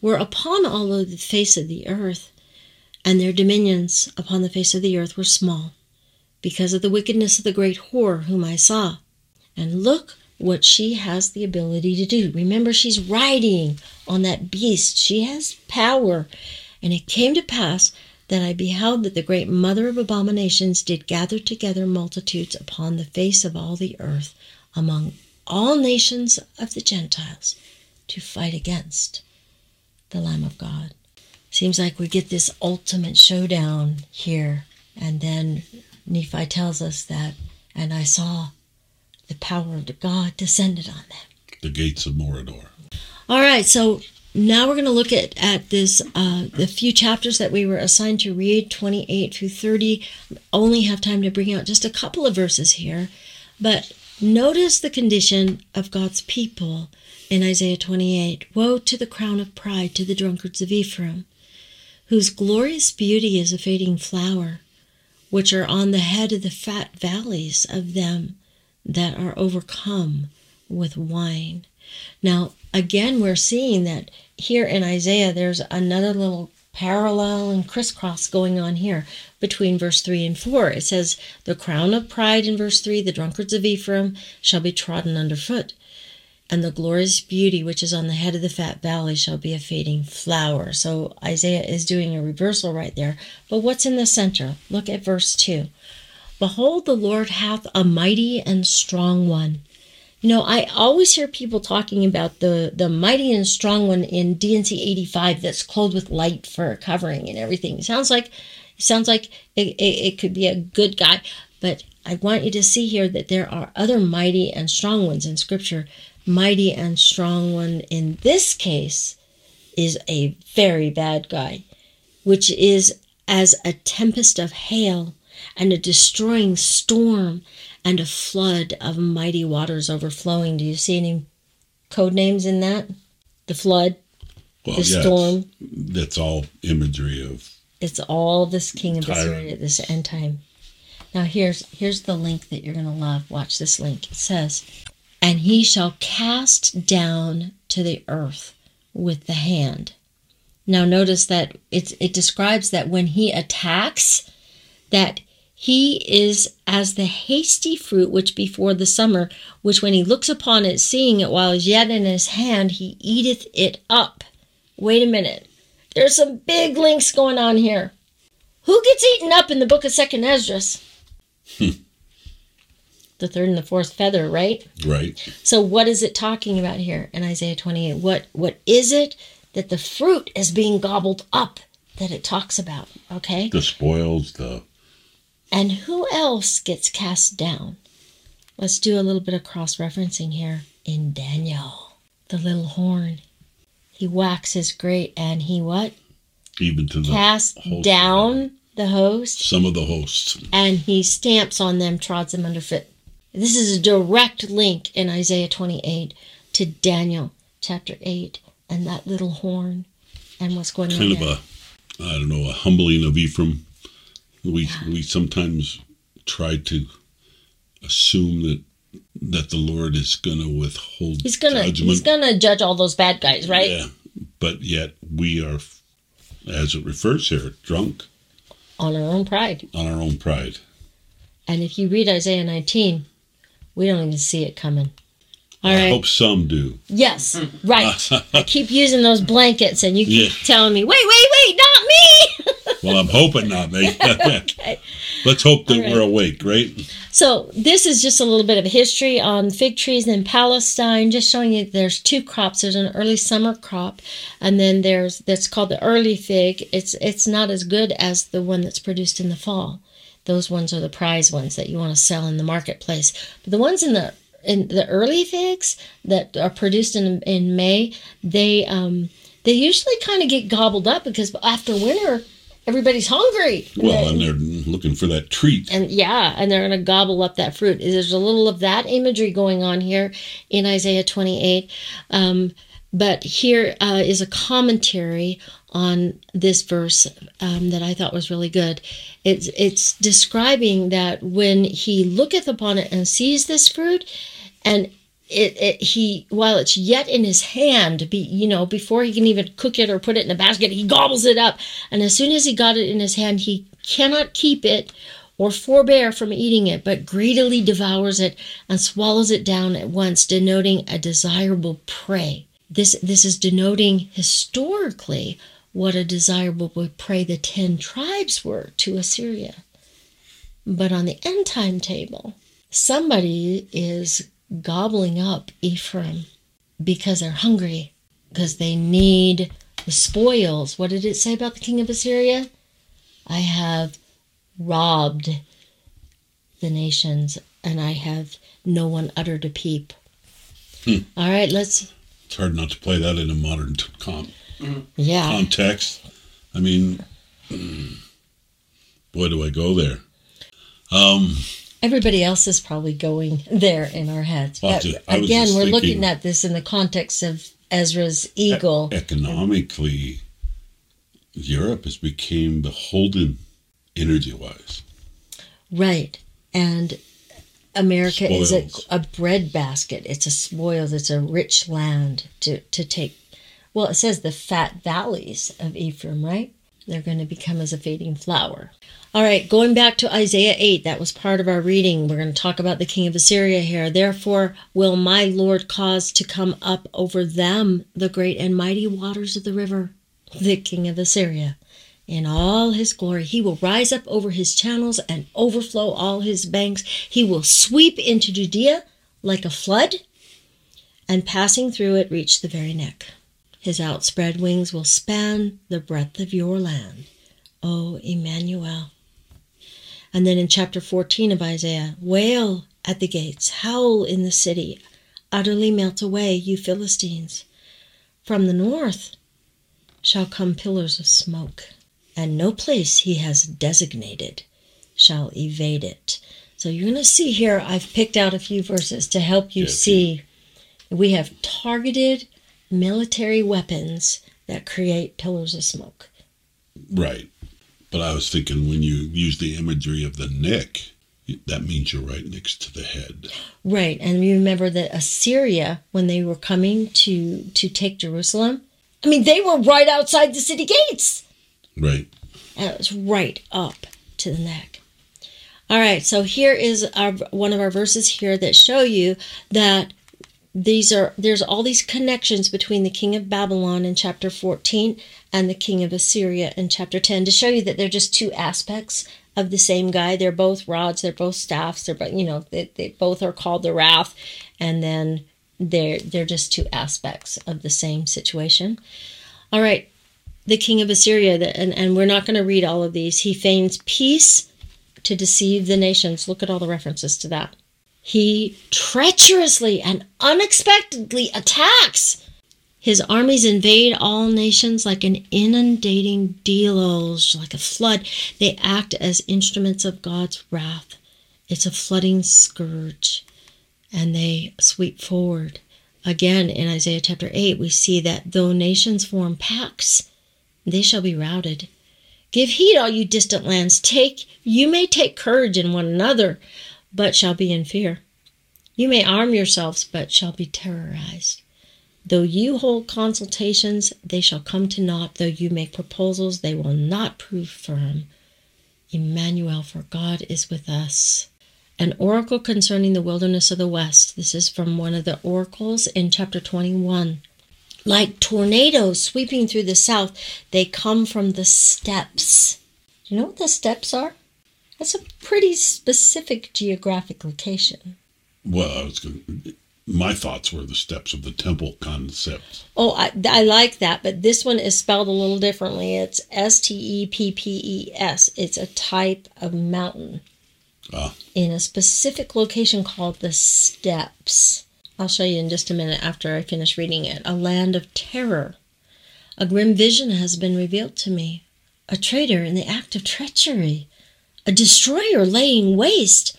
were upon all of the face of the earth, and their dominions upon the face of the earth were small, because of the wickedness of the great whore whom I saw. And look what she has the ability to do. Remember, she's riding on that beast, she has power. And it came to pass that I beheld that the great mother of abominations did gather together multitudes upon the face of all the earth among all nations of the Gentiles to fight against the Lamb of God. Seems like we get this ultimate showdown here. And then Nephi tells us that, and I saw the power of God descended on them. The gates of Mordor. All right, so now we're going to look at at this uh, the few chapters that we were assigned to read, 28 through 30. Only have time to bring out just a couple of verses here, but notice the condition of God's people in Isaiah 28. Woe to the crown of pride to the drunkards of Ephraim, whose glorious beauty is a fading flower, which are on the head of the fat valleys of them that are overcome with wine. Now, again, we're seeing that here in Isaiah, there's another little parallel and crisscross going on here between verse 3 and 4. It says, The crown of pride in verse 3, the drunkards of Ephraim shall be trodden underfoot, and the glorious beauty which is on the head of the fat valley shall be a fading flower. So Isaiah is doing a reversal right there. But what's in the center? Look at verse 2. Behold, the Lord hath a mighty and strong one. You know, I always hear people talking about the, the mighty and strong one in D&C 85 that's clothed with light for covering and everything. Sounds like it sounds like it, it, it could be a good guy, but I want you to see here that there are other mighty and strong ones in Scripture. Mighty and strong one in this case is a very bad guy, which is as a tempest of hail and a destroying storm and a flood of mighty waters overflowing. Do you see any code names in that? The flood, well, the storm. That's all imagery of. It's all this king of at this end time. Now here's here's the link that you're gonna love. Watch this link. It says, and he shall cast down to the earth with the hand. Now notice that it, it describes that when he attacks, that he is as the hasty fruit which before the summer, which when he looks upon it, seeing it while it is yet in his hand, he eateth it up. Wait a minute. There's some big links going on here. Who gets eaten up in the book of Second Esdras? Hmm. the third and the fourth feather, right? Right. So what is it talking about here in Isaiah 28? What what is it that the fruit is being gobbled up that it talks about? Okay? The spoils, the And who else gets cast down? Let's do a little bit of cross referencing here in Daniel, the little horn. He waxes great and he what? even to the Cast host. down the host some of the hosts. and he stamps on them, trods them underfoot. This is a direct link in Isaiah 28 to Daniel chapter 8 and that little horn and what's going Kind on Kind of there. a I don't know, a humbling of Ephraim. We we sometimes try to assume that that the Lord is gonna withhold He's gonna judgment. he's gonna judge all those bad guys, right? Yeah. But yet we are as it refers here, drunk On our own pride. on our own pride. And if you read Isaiah 19, we don't even see it coming. All I right. hope some do. Yes, right. I keep using those blankets, and you keep Yeah. telling me, wait, wait, wait, not me. Well, I'm hoping not, mate. okay. Let's hope that right. we're awake, right? So this is just a little bit of history on fig trees in Palestine, just showing you there's two crops. There's an early summer crop, and then there's that's called the early fig. It's it's not as good as the one that's produced in the fall. Those ones are the prize ones that you want to sell in the marketplace. But the ones in the in the early figs that are produced in in May, they um they usually kind of get gobbled up because after winter everybody's hungry. Well, and they're looking for that treat. And yeah, and they're going to gobble up that fruit. There's a little of that imagery going on here in Isaiah 28. Um, but here uh, is a commentary on this verse um, that I thought was really good. It's it's describing that when he looketh upon it and sees this fruit, and it, it he while it's yet in his hand, be you know before he can even cook it or put it in a basket, he gobbles it up, and as soon as he got it in his hand, he cannot keep it or forbear from eating it, but greedily devours it and swallows it down at once, denoting a desirable prey. This this is denoting historically what a desirable prey the ten tribes were to Assyria. But on the end time table, somebody is gobbling up Ephraim because they're hungry, because they need the spoils. What did it say about the king of Assyria? I have robbed the nations and I have no one uttered a peep. Hmm. All right, let's, It's hard not to play that in a modern t- con- yeah. context. I mean, mm, boy, do I go there. Um, Everybody else is probably going there in our heads. But ju- I was again, we're looking at this in the context of Ezra's eagle. economically, Europe has became beholden energy-wise. Right. And America is a, Spoils. a bread basket. It's a spoils. It's a rich land to, to take. Well, it says the fat valleys of Ephraim, right? They're going to become as a fading flower. All right, going back to Isaiah 8, that was part of our reading. We're going to talk about the king of Assyria here. Therefore, will my Lord cause to come up over them the great and mighty waters of the river, the king of Assyria in all his glory. He will rise up over his channels and overflow all his banks. He will sweep into Judea like a flood, and passing through it reach the very neck. His outspread wings will span the breadth of your land. O Emmanuel. And then in chapter 14 of Isaiah, wail at the gates, howl in the city, utterly melt away, you Philistines. From the north shall come pillars of smoke and no place he has designated shall evade it. So you're going to see here, I've picked out a few verses to help you Yes. see we have targeted military weapons that create pillars of smoke. Right. But I was thinking when you use the imagery of the neck, That means you're right next to the head. Right, and you remember that Assyria, when they were coming to to take Jerusalem, I mean they were right outside the city gates. Right. And it was right up to the neck. All right, so here is our one of our verses here that show you that these are there's all these connections between the king of Babylon in chapter 14 and the king of Assyria in chapter 10 to show you that they're just two aspects of the same guy. They're both rods, they're both staffs, they're both, you know, they, they both are called the wrath and then they're they're just two aspects of the same situation. All right, the king of Assyria and and we're not going to read all of these. He feigns peace to deceive the nations. Look at all the references to that. He treacherously and unexpectedly attacks. His armies invade all nations like an inundating deluge, like a flood. They act as instruments of God's wrath. It's a flooding scourge, and they sweep forward. Again, in Isaiah chapter 8, we see that though nations form pacts, they shall be routed. Give heed, all you distant lands. Take, you may take courage in one another, but shall be in fear. You may arm yourselves, but shall be terrorized. Though you hold consultations, they shall come to naught. Though you make proposals, they will not prove firm. Emmanuel, for God is with us. An oracle concerning the wilderness of the west. This is from one of the oracles in chapter 21. Like tornadoes sweeping through the south, they come from the steppes. Do you know what the steppes are? That's a pretty specific geographic location. Well, I was going. My thoughts were the steps of the temple concept. Oh, I, I like that, but this one is spelled a little differently. It's S T E P P E S. It's a type of mountain Ah, in a specific location called the steppes. I'll show you in just a minute after I finish reading it. A land of terror. A grim vision has been revealed to me. A traitor in the act of treachery. A destroyer laying waste.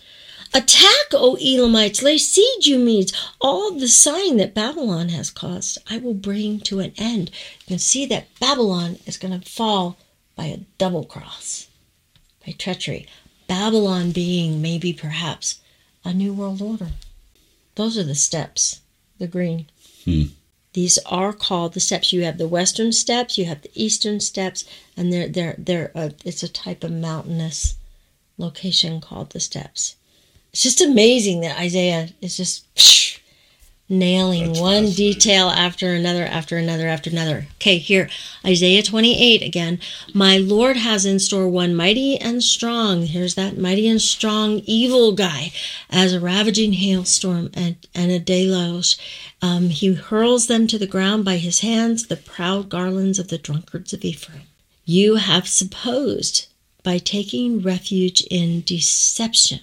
Attack, O Elamites! Lay siege, you Medes! All the sighing that Babylon has caused, I will bring to an end. You can see that Babylon is going to fall by a double cross, by treachery. Babylon being maybe perhaps a new world order. Those are the steppes, the green. Hmm. These are called the steppes. You have the western steppes, you have the eastern steppes, and they're they're they're a, it's a type of mountainous location called the steppes. It's just amazing that Isaiah is just psh, nailing That's one fascinating. detail after another, after another, after another. Okay, here, Isaiah 28 again. My Lord has in store one mighty and strong. Here's that mighty and strong evil guy as a ravaging hailstorm and, and a deluge. Um, he hurls them to the ground by his hands, the proud garlands of the drunkards of Ephraim. You have supposed by taking refuge in deception.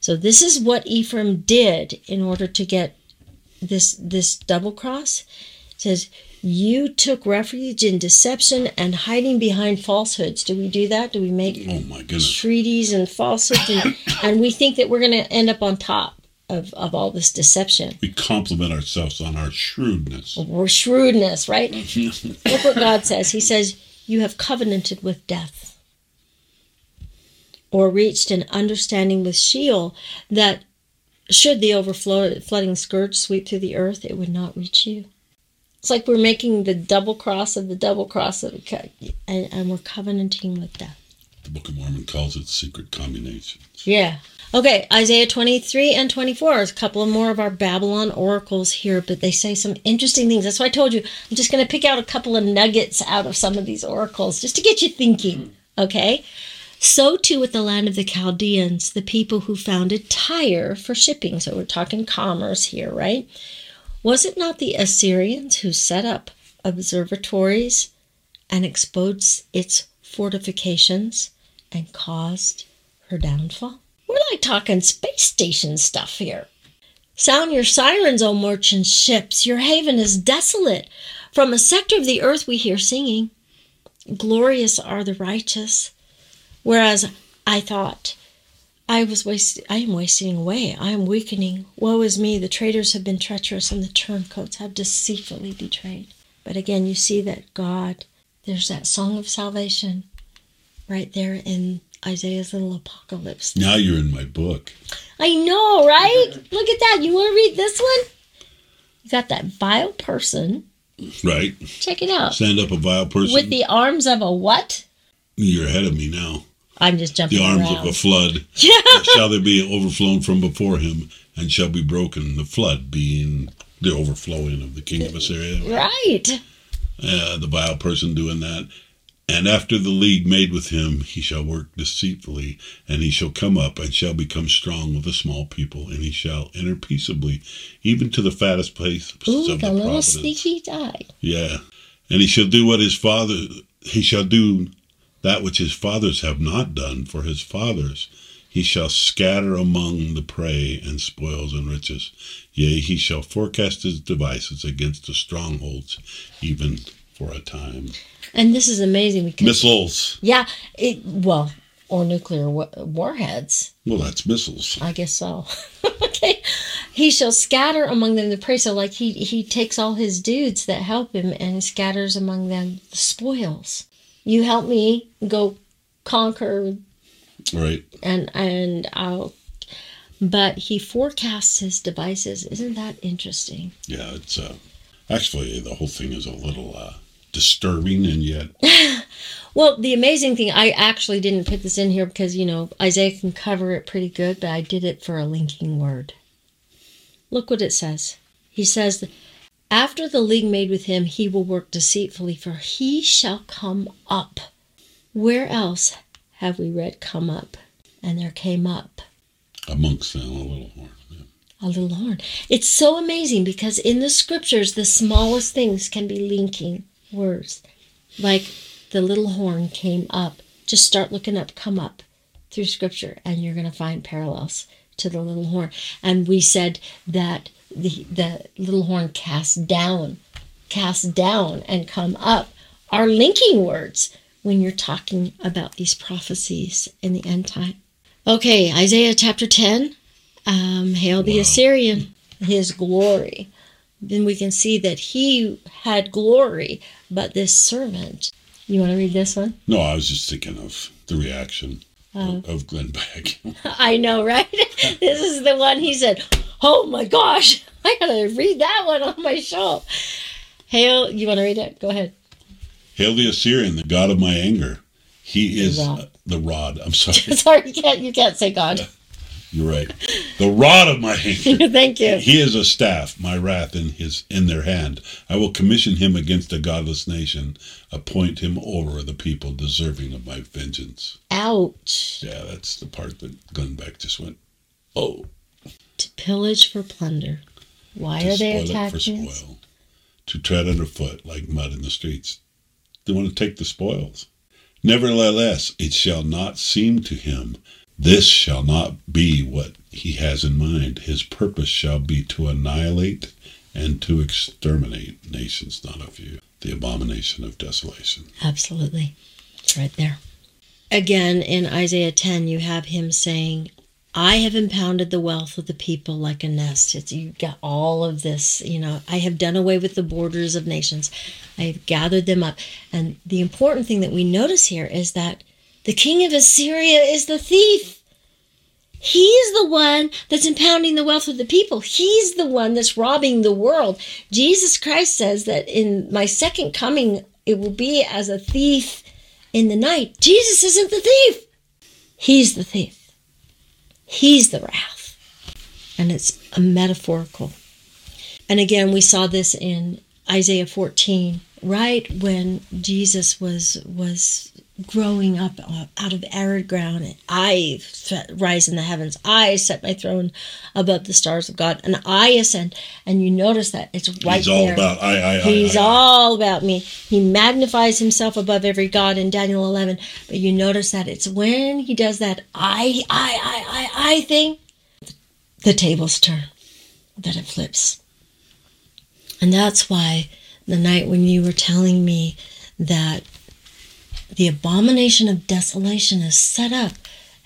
So this is what Ephraim did in order to get this this double cross. It says you took refuge in deception and hiding behind falsehoods. Do we do that? Do we make oh treaties and falsehoods and, and we think that we're going to end up on top of, of all this deception. We compliment ourselves on our shrewdness. We're shrewdness, right? Look what God says. He says, You have covenanted with death. Or reached an understanding with Sheol that should the overflow flooding scourge sweep through the earth, it would not reach you. It's like we're making the double cross of the double cross of and, and we're covenanting with death. The Book of Mormon calls it secret combinations. Yeah. Okay, Isaiah 23 and 24 is a couple of more of our Babylon oracles here, but they say some interesting things. That's why I told you I'm just going to pick out a couple of nuggets out of some of these oracles just to get you thinking. Okay? So too with the land of the Chaldeans, the people who founded Tyre for shipping. So we're talking commerce here, right? Was it not the Assyrians who set up observatories and exposed its fortifications and caused her downfall? We're like talking space station stuff here. Sound your sirens, O merchant ships. Your haven is desolate. From a sector of the earth we hear singing. Glorious are the righteous. Whereas I thought, I was wasting, I am wasting away. I am weakening. Woe is me. The traitors have been treacherous and the turncoats have deceitfully betrayed. But again, you see that God, there's that song of salvation right there in Isaiah's little apocalypse. Now you're in my book. I know, right? Look at that. You want to read this one? You got that vile person. Right. Check it out. Stand up a vile person. With the arms of a what? You're ahead of me now. I'm just jumping The arms around. of a flood yeah. shall they be overflown from before him, and shall be broken. The flood being the overflowing of the king of Assyria. Right. Uh, the vile person doing that. And after the league made with him, he shall work deceitfully, and he shall come up and shall become strong with a small people, and he shall enter peaceably, even to the fattest place Ooh, of the the little providence. sneaky guy. Yeah. And he shall do what his father, he shall do that which his fathers have not done for his fathers. He shall scatter among the prey and spoils and riches. Yea, he shall forecast his devices against the strongholds, even for a time. And this is amazing because Missiles. yeah, it well, or nuclear warheads. Well, that's missiles. I guess so. okay. He shall scatter among them the prey. So like he he takes all his dudes that help him and scatters among them the spoils. You help me go conquer Right. and and I'll but he forecasts his devices. Isn't that interesting? Yeah, it's uh actually the whole thing is a little uh disturbing and yet Well, the amazing thing, I actually didn't put this in here because, you know, Isaiah can cover it pretty good, but I did it for a linking word. Look what it says. He says, After the league made with him, he will work deceitfully, for he shall come up. Where else have we read come up? And there came up amongst them a little horn. Yeah. a little horn. It's so amazing because in the scriptures, the smallest things can be linking words. Like the little horn came up. Just start looking up, come up through scripture, and you're going to find parallels to the little horn. And we said that the, the little horn cast down, cast down, and come up are linking words when you're talking about these prophecies in the end time. Okay, Isaiah chapter 10. Um, Hail the Wow. Assyrian, his glory. Then we can see that he had glory, but this servant. You want to read this one? No, I was just thinking of the reaction Oh. of, Glenn Beck. I know, right? this is the one he said, Oh my gosh, I gotta read that one on my show. Hail, you want to read it? Go ahead. Hail the Assyrian, the god of my anger. He is rod. uh, the rod. I'm sorry. Sorry, you can't, you can't say God. You're right. The rod of my anger. Thank you. He is a staff, my wrath in his in their hand. I will commission him against a godless nation, appoint him over the people deserving of my vengeance. Ouch. Yeah, that's the part that Glenn Beck just went, oh, To pillage for plunder. Why to are they it for spoil, to tread underfoot like mud in the streets. They want to take the spoils. Nevertheless, it shall not seem to him. This shall not be what he has in mind. His purpose shall be to annihilate and to exterminate nations, not a few. The abomination of desolation. Absolutely. It's right there. Again, in Isaiah 10, you have him saying, I have impounded the wealth of the people like a nest. It's, you got all of this, you know, I have done away with the borders of nations. I have gathered them up. And the important thing that we notice here is that the king of Assyria is the thief. He's the one that's impounding the wealth of the people. He's the one that's robbing the world. Jesus Christ says that in my second coming, it will be as a thief in the night. Jesus isn't the thief. He's the thief. He's the wrath. And it's a metaphorical. And again, we saw this in Isaiah 14, right when Jesus was was growing up out of arid ground. I rise in the heavens. I set my throne above the stars of God, and I ascend. And you notice that it's right He's all about I, I, I. He's I, I. all about me. He magnifies himself above every god in Daniel 11. But you notice that it's when he does that I, I, I, I, I thing, the tables turn, that it flips. And that's why the night when you were telling me that the abomination of desolation is set up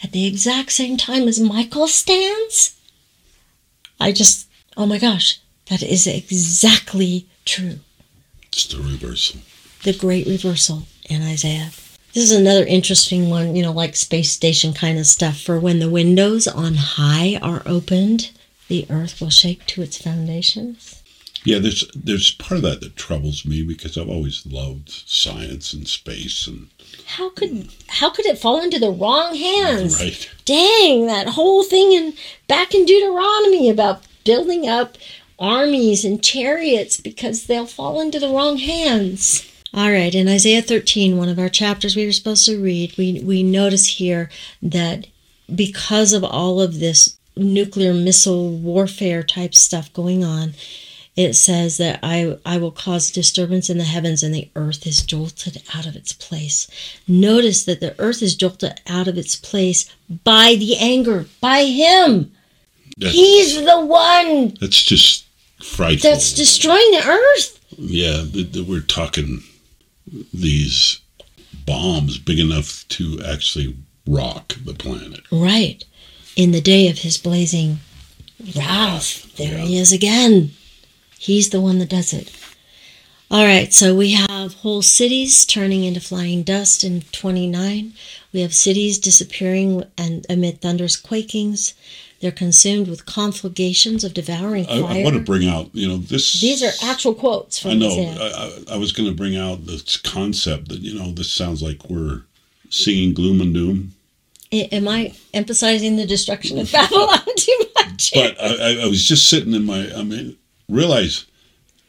at the exact same time as Michael stands, I just, oh my gosh, that is exactly true. It's the reversal. The great reversal in Isaiah This is another interesting one, you know, like space station kind of stuff. For when the windows on high are opened, the earth will shake to its foundations. Yeah, there's there's part of that that troubles me because I've always loved science and space and How could how could it fall into the wrong hands? right. Dang, that whole thing in back in Deuteronomy about building up armies and chariots because they'll fall into the wrong hands. All right, in Isaiah 13, one of our chapters we were supposed to read, we, we notice here that because of all of this nuclear missile warfare type stuff going on, it says that I, I will cause disturbance in the heavens and the earth is jolted out of its place. Notice that the earth is jolted out of its place by the anger, by him. That's, He's the one that's just frightful. that's destroying the earth. yeah, we're talking these bombs big enough to actually rock the planet. Right. In the day of his blazing wrath, there he is again. He's the one that does it. All right, so we have whole cities turning into flying dust in 29. We have cities disappearing and amid thunderous quakings. They're consumed with conflagrations of devouring I, fire. I want to bring out, you know, this. These are actual quotes from I know. I, I, I was going to bring out this concept that you know this sounds like we're singing gloom and doom, Am I emphasizing the destruction of Babylon too much? but I, I, I was just sitting in my. I mean, realize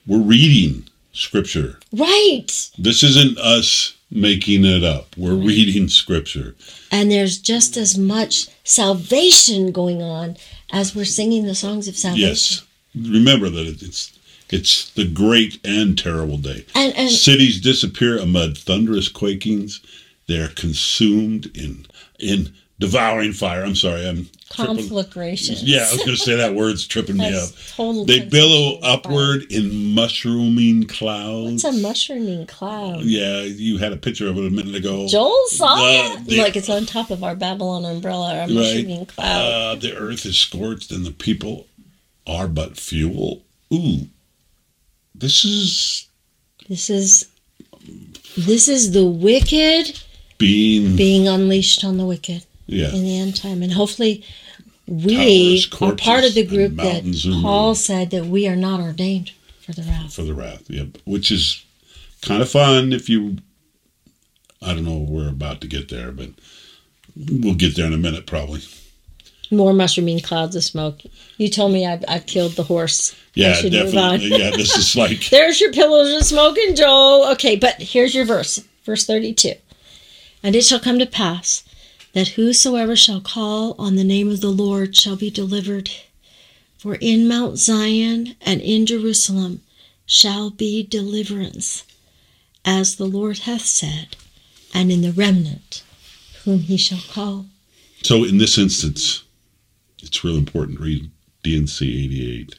we're reading scripture. right. This isn't us making it up. We're reading scripture. And there's just as much salvation going on as we're singing the songs of salvation. Yes. Remember that it's it's the great and terrible day. And, and Cities disappear amid thunderous quakings. They are consumed in in devouring fire. I'm sorry, I'm tripping. conflagrations. Yeah, I was going to say that word's tripping me up. That's total They billow translation of upward in mushrooming clouds. What's a mushrooming cloud? yeah, you had a picture of it a minute ago. Joel saw The- it. the- Like it's on top of our Babylon umbrella, our mushrooming right? cloud. Uh, the earth is scorched and the people are but fuel. Ooh, this is this is this is the wicked being being unleashed on the wicked yeah. in the end time, and hopefully we Towers, are part of the group that Paul said that we are not ordained for the wrath. for the wrath. Yeah, which is kind of fun if you. I don't know. We're about to get there, but we'll get there in a minute, probably. More mushrooming clouds of smoke. You told me I've, I've killed the horse. Yeah, should move on. definitely. yeah, this is like There's your pillows of smoking, Joel. Okay, but here's your verse, verse 32. And it shall come to pass that whosoever shall call on the name of the Lord shall be delivered. For in Mount Zion and in Jerusalem shall be deliverance, as the Lord hath said, and in the remnant whom he shall call. so. In this instance, it's real important. Read D&C eighty eight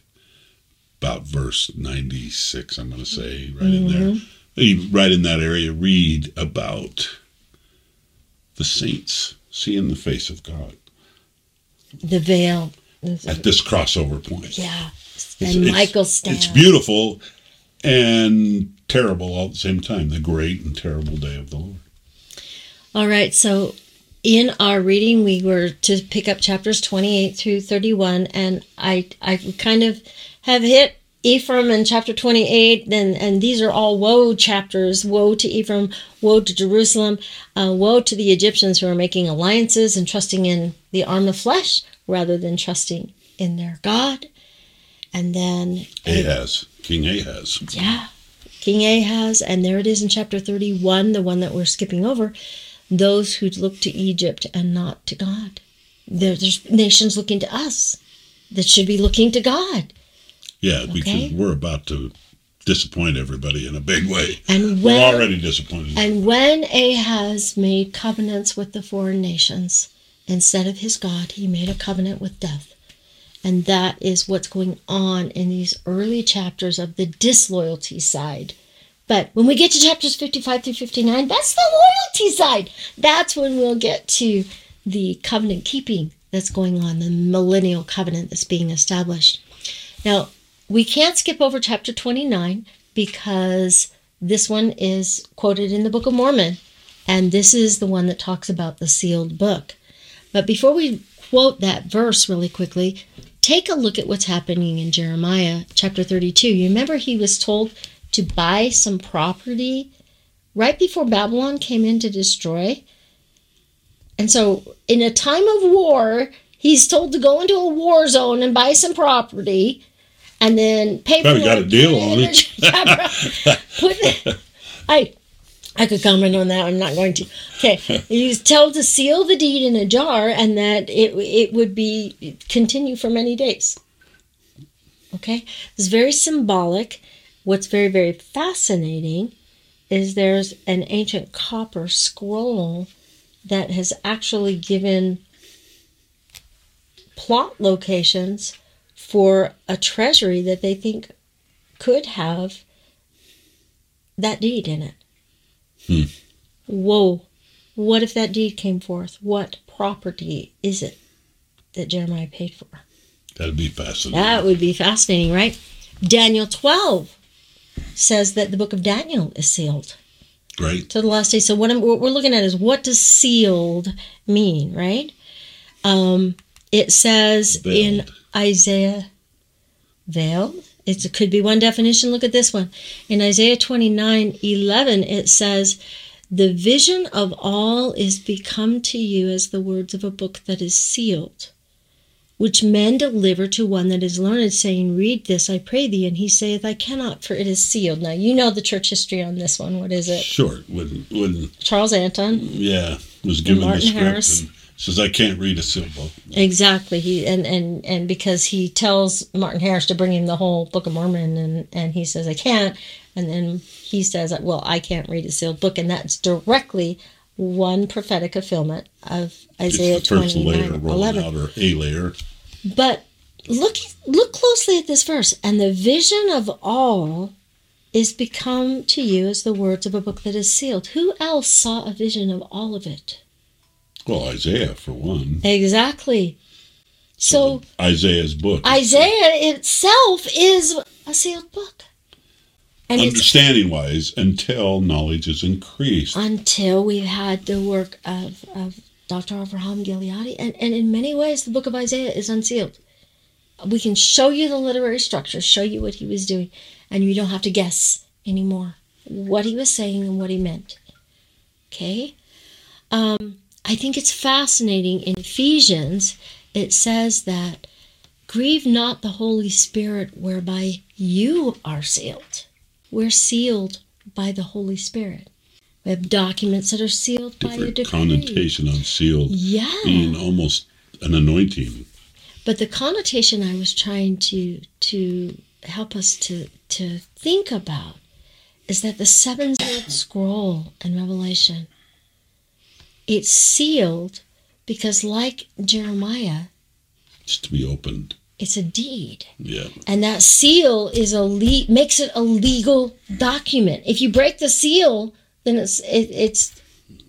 about verse ninety six. I'm going to say right in there. Mm-hmm. Right in that area, read about the saints seeing the face of God The veil. at this crossover point. Yeah. It's- And it's- Michael stands. It's beautiful and terrible all at the same time. The great and terrible day of the Lord. All right, so in our reading, we were to pick up chapters 28 through 31, and I, I kind of have hit Ephraim in chapter 28, and, and these are all woe chapters woe to Ephraim, woe to Jerusalem, uh, woe to the Egyptians who are making alliances and trusting in the arm of flesh rather than trusting in their God. And then Ahaz, King Ahaz. yeah. King Ahaz, and there it is in chapter 31, the one that we're skipping over. Those who look to Egypt and not to God. There, there's nations looking to us that should be looking to God. Yeah, because we're about to disappoint everybody in a big way. And We're already disappointed. and when Ahaz made covenants with the foreign nations, instead of his God, he made a covenant with death. And that is what's going on in these early chapters of the disloyalty side. But when we get to chapters 55 through 59, that's the loyalty side. That's when we'll get to the covenant keeping that's going on, the millennial covenant that's being established. Now, we can't skip over chapter 29 because this one is quoted in the Book of Mormon And this is the one that talks about the sealed book. But before we quote that verse really quickly, take a look at what's happening in Jeremiah chapter 32. You remember he was told to buy some property right before Babylon came in to destroy? And so, in a time of war, he's told to go into a war zone and buy some property and then pay Probably got a deal on it. Put, I, I could comment on that. I'm not going to. Okay, he was told to seal the deed in a jar and that it it would be continue for many days. Okay, it's very symbolic. What's very very fascinating is there's an ancient copper scroll that has actually given plot locations for a treasury that they think could have that deed in it. Hmm. Whoa. What if that deed came forth? What property is it that Jeremiah paid for? That'd be fascinating. That would be fascinating, right? Daniel 12 says that the book of Daniel is sealed right? to the last day. So what, I'm, what we're looking at is what does sealed mean, right? Um, it says in. Isaiah, veiled. It's, it could be one definition. Look at this one. In Isaiah 29 11, it says, The vision of all is become to you as the words of a book that is sealed, which men deliver to one that is learned, saying, Read this, I pray thee. And he saith, I cannot, for it is sealed. Now, you know the church history on this one. What is it? Short when when Charles Anthon. yeah was given the Martin script Harris. and says I can't read a seal book. Exactly. He and and and because he tells Martin Harris to bring him the whole Book of Mormon, and and he says I can't, and then he says, well, I can't read a sealed book, and that's directly one prophetic fulfillment of Isaiah It's the first twenty layer rolling eleven. out or a layer. But look look closely at this verse, and the vision of all is become to you as the words of a book that is sealed. Who else saw a vision of all of it? Well, Isaiah for one. Exactly. So Isaiah's book. Isaiah itself is a sealed book. And understanding wise until knowledge is increased. until we've had the work of, of Dr. Abraham Gileadi. And, and in many ways, the book of Isaiah is unsealed. We can show you the literary structure, show you what he was doing, and you don't have to guess anymore what he was saying and what he meant. Okay? Um, I think it's fascinating. In Ephesians, it says that grieve not the Holy Spirit whereby you are sealed. We're sealed by the Holy Spirit. We have documents that are sealed by a Different connotation on sealed Yeah. being almost an anointing. But the connotation I was trying to to help us to to think about is that the seven sealed scroll in Revelation it's sealed because like Jeremiah, It's to be opened. it's a deed. Yeah. And that seal is a le- makes it a legal document. If you break the seal, then it's it, it's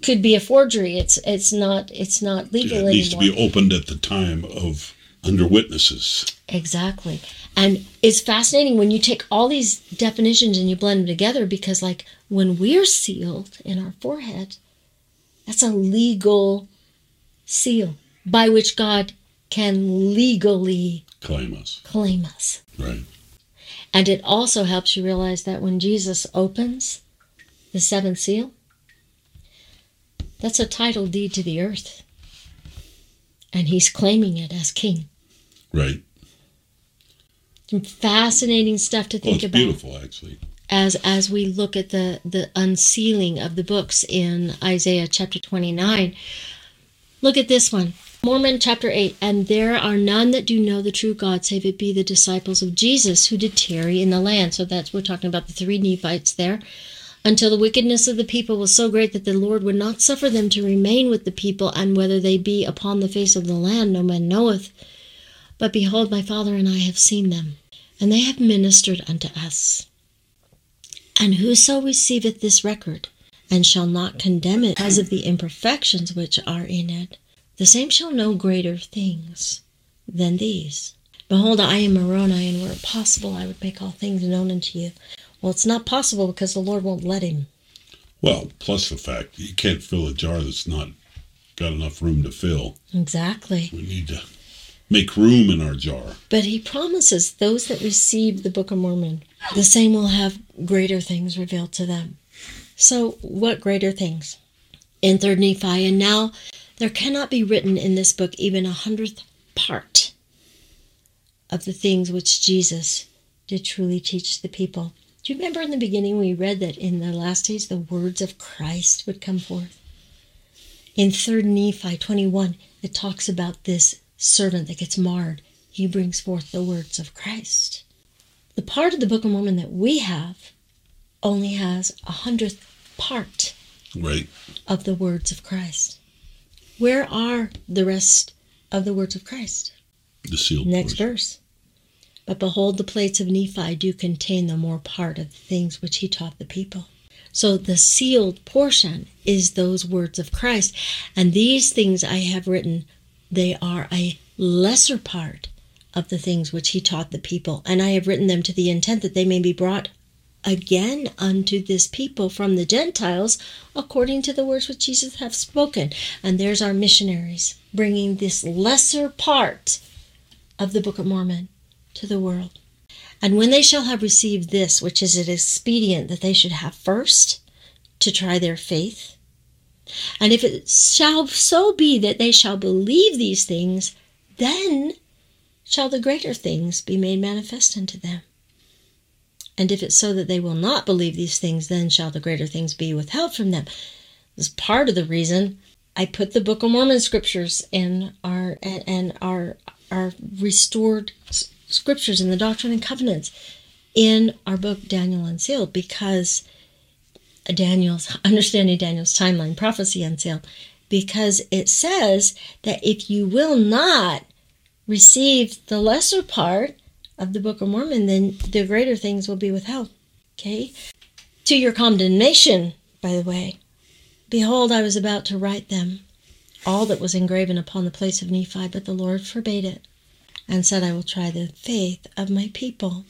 could be a forgery. It's it's not it's not legal yeah. It needs to be opened at the time of under witnesses. Exactly. And it's fascinating when you take all these definitions and you blend them together because, like, when we're sealed in our forehead, that's a legal seal by which God can legally Claim us. claim us. Right. And it also helps you realize that when Jesus opens the seventh seal, that's a title deed to the earth. And he's claiming it as king. Right. Some fascinating stuff to Well, think it's about beautiful, actually. As as we look at the the unsealing of the books in Isaiah chapter 29. Look at this one. Mormon chapter 8, and there are none that do know the true God, save it be the disciples of Jesus who did tarry in the land. So that's, we're talking about the three Nephites there. Until the wickedness of the people was so great that the Lord would not suffer them to remain with the people, and whether they be upon the face of the land, no man knoweth. But behold, my Father and I have seen them, and they have ministered unto us. And whoso receiveth this record, and shall not condemn it as of the imperfections which are in it, the same shall know greater things than these. Behold, I am Moroni, and were it possible, I would make all things known unto you. Well, it's not possible because the Lord won't let him. Well, plus the fact you can't fill a jar that's not got enough room to fill. Exactly. We need to make room in our jar. But he promises those that receive the Book of Mormon, the same will have greater things revealed to them. So, what greater things? In 3rd Nephi, and now there cannot be written in this book even a hundredth part of the things which Jesus did truly teach the people. Do you remember in the beginning we read that in the last days the words of Christ would come forth? In 3rd Nephi 21, it talks about this servant that gets marred. He brings forth the words of Christ. The part of the Book of Mormon that we have only has a hundredth part Right. of the words of Christ. Where are the rest of the words of Christ? The sealed Next portion. verse. But behold, the plates of Nephi do contain the more part of the things which he taught the people. So the sealed portion is those words of Christ. And these things I have written, they are a lesser part of the things which he taught the people. And I have written them to the intent that they may be brought again unto this people from the Gentiles according to the words which Jesus hath spoken. And there's our missionaries bringing this lesser part of the Book of Mormon to the world. And when they shall have received this, which is it expedient that they should have first to try their faith, and if it shall so be that they shall believe these things, then shall the greater things be made manifest unto them. And if it's so that they will not believe these things, then shall the greater things be withheld from them. This is part of the reason I put the Book of Mormon scriptures in our and, and our our restored scriptures in the Doctrine and Covenants in our book Daniel Unsealed because uh, Daniel's understanding Daniel's timeline prophecy unsealed because it says that if you will not receive the lesser part of the Book of Mormon, then the greater things will be withheld. Okay? To your condemnation, by the way. Behold, I was about to write them, all that was engraven upon the plates of Nephi, but the Lord forbade it, and said, I will try the faith of my people.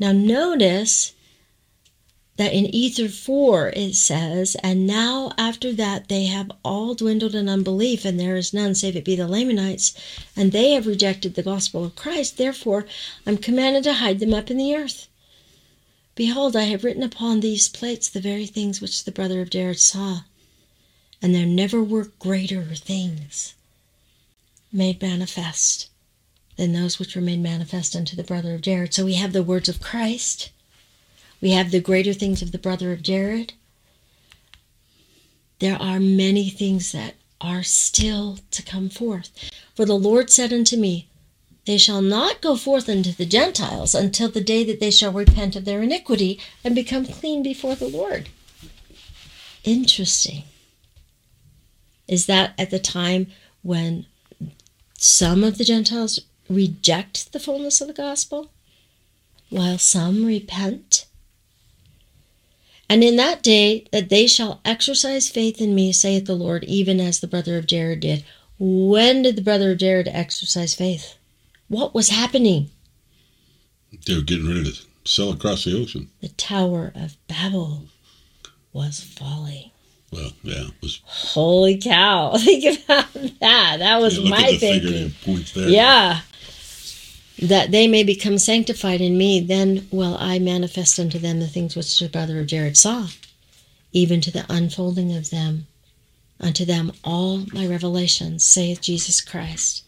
Now, notice that in Ether 4 it says, And now after that they have all dwindled in unbelief, and there is none save it be the Lamanites, and they have rejected the gospel of Christ. Therefore I'm commanded to hide them up in the earth. Behold, I have written upon these plates the very things which the brother of Jared saw, and there never were greater things made manifest than those which were made manifest unto the brother of Jared. So we have the words of Christ. We have the greater things of the brother of Jared. There are many things that are still to come forth. For the Lord said unto me, They shall not go forth unto the Gentiles until the day that they shall repent of their iniquity and become clean before the Lord. Interesting. Is that at the time when some of the Gentiles reject the fullness of the gospel, while some repent? And in that day that they shall exercise faith in me, saith the Lord, even as the brother of Jared did. When did the brother of Jared exercise faith? What was happening? They were getting ready to sail across the ocean. The Tower of Babel was falling. Well, yeah, was. Holy cow. Think about that. That was look my thinking. points there. Yeah. That they may become sanctified in me, then will I manifest unto them the things which the brother of Jared saw, even to the unfolding of them. Unto them all my revelations, saith Jesus Christ.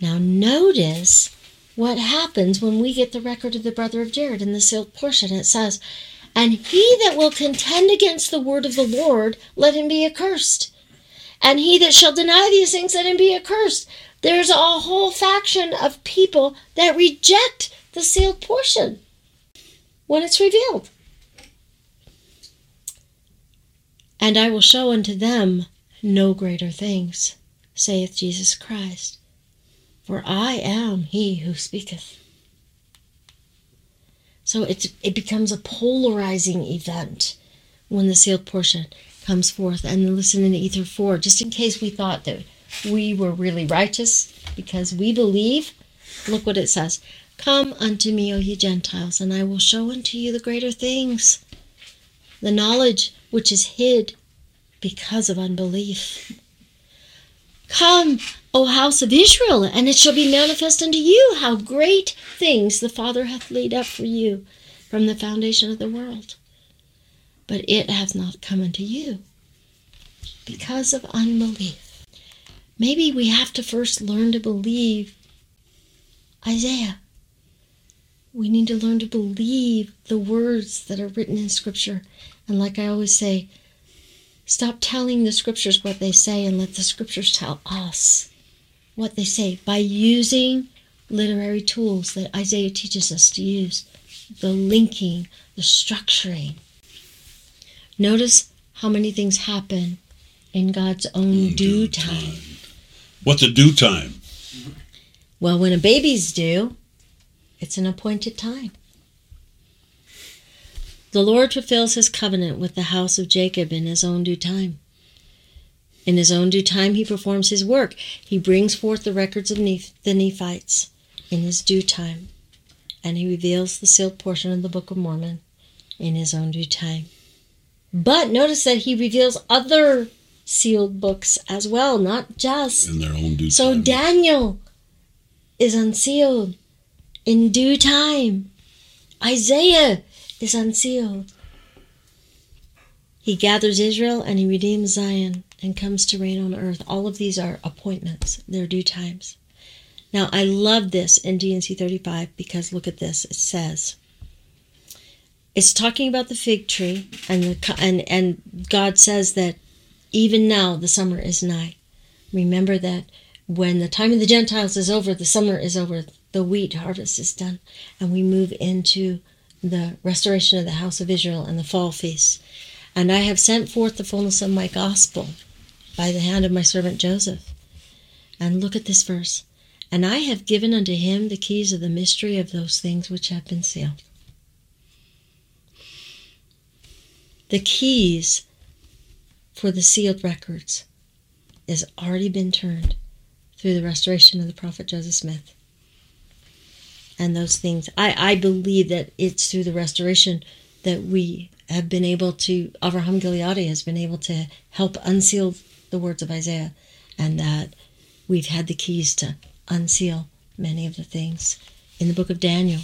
Now notice what happens when we get the record of the brother of Jared in the sealed portion. It says, And he that will contend against the word of the Lord, let him be accursed. And he that shall deny these things, let him be accursed. There's a whole faction of people that reject the sealed portion when it's revealed. And I will show unto them no greater things, saith Jesus Christ. For I am he who speaketh. So it's, it becomes a polarizing event when the sealed portion comes forth. And listen in Ether 4, just in case we thought that we were really righteous because we believe, look what it says Come unto me, O ye Gentiles, and I will show unto you the greater things. the knowledge which is hid because of unbelief. Come, O house of Israel, and it shall be manifest unto you how great things the Father hath laid up for you from the foundation of the world. But it hath not come unto you because of unbelief. Maybe we have to first learn to believe Isaiah. We need to learn to believe the words that are written in Scripture. And like I always say, stop telling the Scriptures what they say and let the Scriptures tell us what they say by using literary tools that Isaiah teaches us to use the linking, the structuring. Notice how many things happen in God's own due time. What's a due time? Well, when a baby's due, it's an appointed time. The Lord fulfills his covenant with the house of Jacob in his own due time. In his own due time, he performs his work. He brings forth the records of Neph- the Nephites in his due time, and he reveals the sealed portion of the Book of Mormon in his own due time. But notice that he reveals other sealed books as well, not just. In their own due So time. Daniel is unsealed in due time. Isaiah is unsealed. He gathers Israel and he redeems Zion and comes to reign on earth. All of these are appointments, they're due times. Now, I love this in D&C 35 because look at this. It says, it's talking about the fig tree, and, the, and, and God says that even now the summer is nigh. Remember that when the time of the Gentiles is over, the summer is over, the wheat harvest is done, and we move into the restoration of the house of Israel and the fall feasts. And I have sent forth the fullness of my gospel by the hand of my servant Joseph. And look at this verse. And I have given unto him the keys of the mystery of those things which have been sealed. The keys for the sealed records has already been turned through the restoration of the prophet Joseph Smith. And those things, I, I believe that it's through the restoration that we have been able to, Avraham Gileadi has been able to help unseal the words of Isaiah, and that we've had the keys to unseal many of the things in the book of Daniel.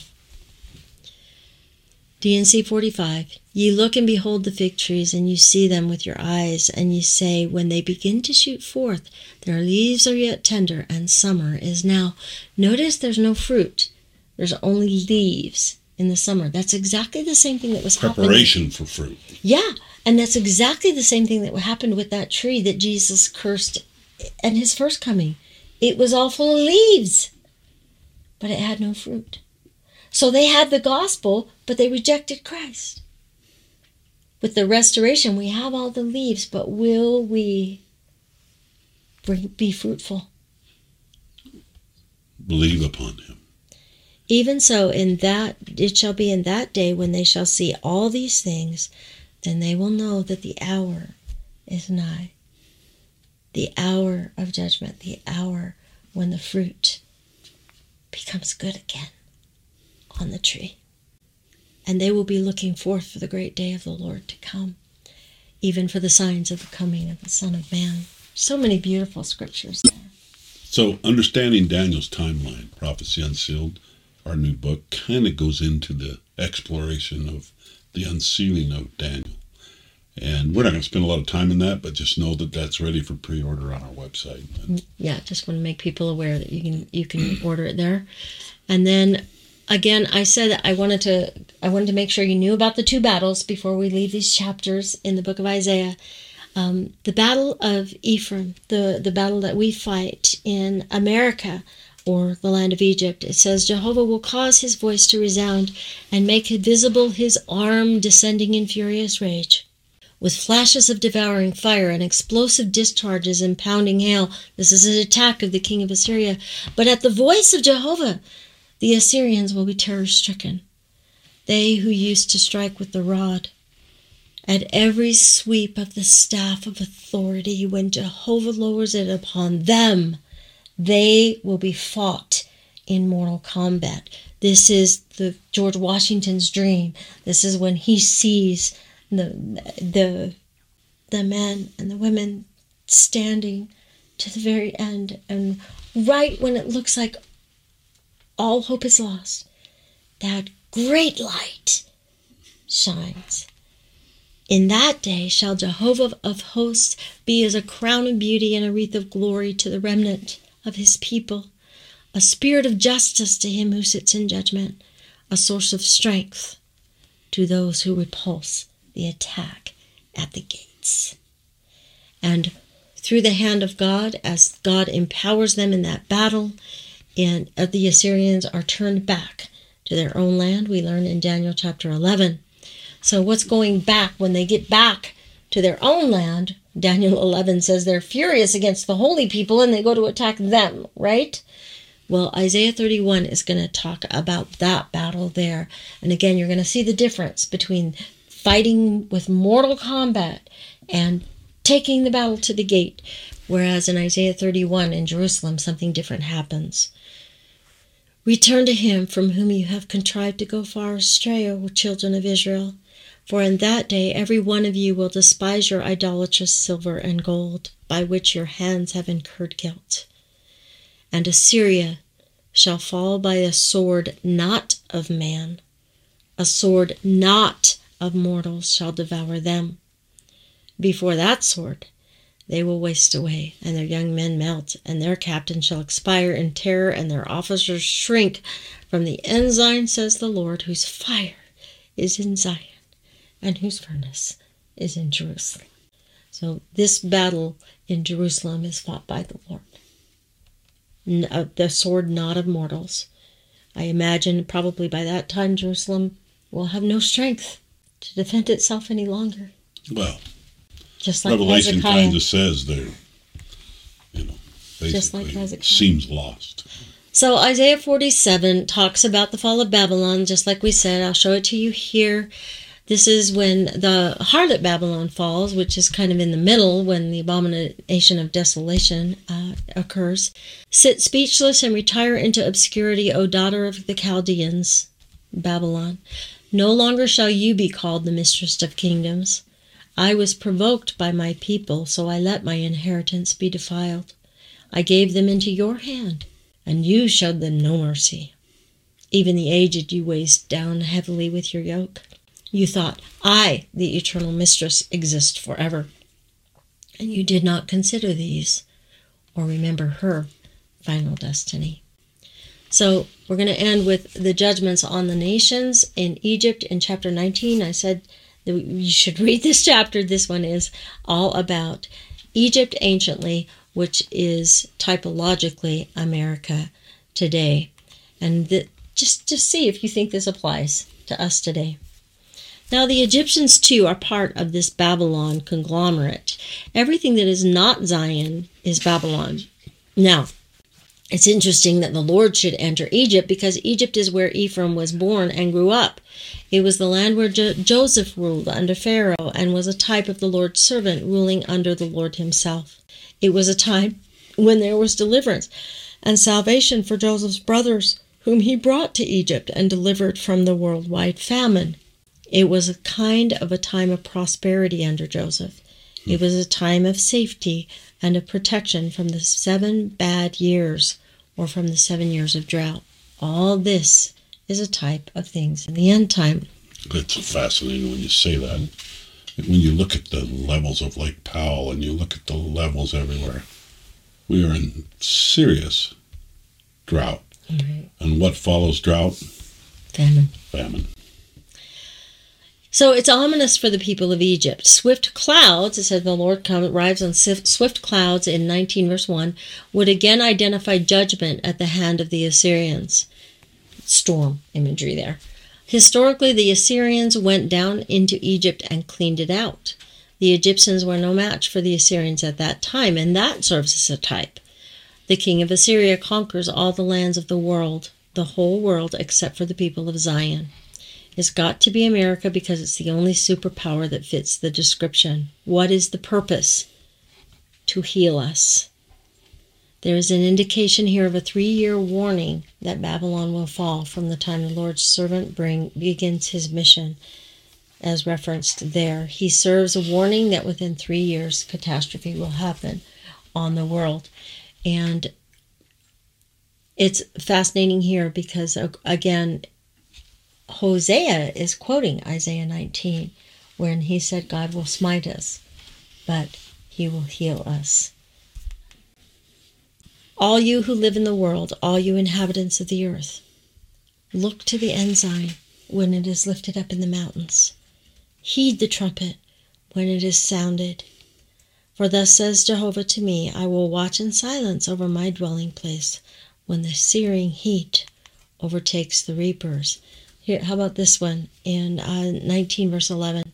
D&C 45. Ye look and behold the fig trees, and you see them with your eyes, and ye say, When they begin to shoot forth, their leaves are yet tender, and summer is now. Notice there's no fruit, there's only leaves in the summer. That's exactly the same thing that was happening. Preparation for fruit. Yeah, and that's exactly the same thing that happened with that tree that Jesus cursed at his first coming. It was all full of leaves, but it had no fruit. So they had the gospel, but they rejected Christ. With the restoration, we have all the leaves, but will we bring, be fruitful? Believe upon him. Even so, in that it shall be in that day when they shall see all these things, then they will know that the hour is nigh. The hour of judgment, the hour when the fruit becomes good again on the tree. And they will be looking forth for the great day of the Lord to come, even for the signs of the coming of the Son of Man. So many beautiful scriptures there. So, understanding Daniel's timeline, Prophecy Unsealed, our new book, kind of goes into the exploration of the unsealing of Daniel. And we're not going to spend a lot of time in that, but just know that that's ready for pre-order on our website. Mm, yeah just want to make people aware that you can you can order it there and then again i said that i wanted to i wanted to make sure you knew about the two battles before we leave these chapters in the book of isaiah um, the battle of ephraim the the battle that we fight in america or the land of Egypt. It says, Jehovah will cause his voice to resound and make visible his arm descending in furious rage with flashes of devouring fire and explosive discharges and pounding hail. This is an attack of the king of Assyria. But at the voice of Jehovah, the Assyrians will be terror stricken. They who used to strike with the rod. At every sweep of the staff of authority, when Jehovah lowers it upon them, they will be fought in mortal combat. This is the George Washington's dream. This is when he sees the the the men and the women standing to the very end and right when it looks like all hope is lost that great light shines in that day shall Jehovah of hosts be as a crown of beauty and a wreath of glory to the remnant of his people, a spirit of justice to him who sits in judgment, a source of strength to those who repulse the attack at the gates. And through the hand of God, as God empowers them in that battle, and the Assyrians are turned back to their own land, we learn in Daniel chapter 11 so, what's going back when they get back to their own land? Daniel 11 says they're furious against the holy people and they go to attack them, right? Well, Isaiah 31 is going to talk about that battle there. And again, you're going to see the difference between fighting with mortal combat and taking the battle to the gate. Whereas in Isaiah 31 in Jerusalem, something different happens. Return to him from whom you have contrived to go far astray, O children of Israel. For in that day every one of you will despise your idolatrous silver and gold, by which your hands have incurred guilt. And Assyria shall fall by a sword not of man, a sword not of mortals shall devour them. Before that sword, they will waste away, and their young men melt, and their captain shall expire in terror, and their officers shrink from the ensign, says the Lord, whose fire is in Zion and whose furnace is in Jerusalem. So this battle in Jerusalem is fought by the Lord. Uh, the sword not of mortals. I imagine probably by that time Jerusalem will have no strength to defend itself any longer. Well, just like Revelation Hezekiah. kind of says they're, you know, basically Just like Hezekiah. seems lost. So Isaiah 47 talks about the fall of Babylon, just like we said. I'll show it to you here. This is when the harlot Babylon falls, which is kind of in the middle when the abomination of desolation uh, occurs. Sit speechless and retire into obscurity, O daughter of the Chaldeans, Babylon. No longer shall you be called the mistress of kingdoms. I was provoked by my people, so I let my inheritance be defiled. I gave them into your hand, and you showed them no mercy. Even the aged you weighed down heavily with your yoke. You thought, I, the eternal mistress, exist forever. And you did not consider these or remember her final destiny. So we're going to end with the judgments on the nations in Egypt in chapter 19. I said you should read this chapter. This one is all about Egypt anciently, which is typologically America today. And the, just, to see if you think this applies to us today. Now, the Egyptians too are part of this Babylon conglomerate. Everything that is not Zion is Babylon. Now, it's interesting that the Lord should enter Egypt because Egypt is where Ephraim was born and grew up. It was the land where jo- Joseph ruled under Pharaoh and was a type of the Lord's servant ruling under the Lord himself. It was a time when there was deliverance and salvation for Joseph's brothers, whom he brought to Egypt and delivered from the worldwide famine. It was a kind of a time of prosperity under Joseph. It was a time of safety and of protection from the seven bad years or from the seven years of drought. All this is a type of things in the end time. It's fascinating when you say that. When you look at the levels of Lake Powell and you look at the levels everywhere, we are in serious drought. Right. And what follows drought? Famine. Famine. So it's ominous for the people of Egypt. Swift clouds, it says the Lord comes, arrives on swift clouds in 19 verse 1, would again identify judgment at the hand of the Assyrians. Storm imagery there. Historically, the Assyrians went down into Egypt and cleaned it out. The Egyptians were no match for the Assyrians at that time, and that serves as a type. The king of Assyria conquers all the lands of the world, the whole world except for the people of Zion. It's got to be America because it's the only superpower that fits the description. What is the purpose? To heal us. There is an indication here of a three year warning that Babylon will fall from the time the Lord's servant bring, begins his mission. as referenced there. He serves a warning that within three years, catastrophe will happen on the world. And it's fascinating here because, again, Hosea is quoting Isaiah 19 when he said, God will smite us, but he will heal us. All you who live in the world, all you inhabitants of the earth, look to the ensign when it is lifted up in the mountains. Heed the trumpet when it is sounded. For thus says Jehovah to me I will watch in silence over my dwelling place when the searing heat overtakes the reapers. Here, how about this one in uh, 19 verse 11?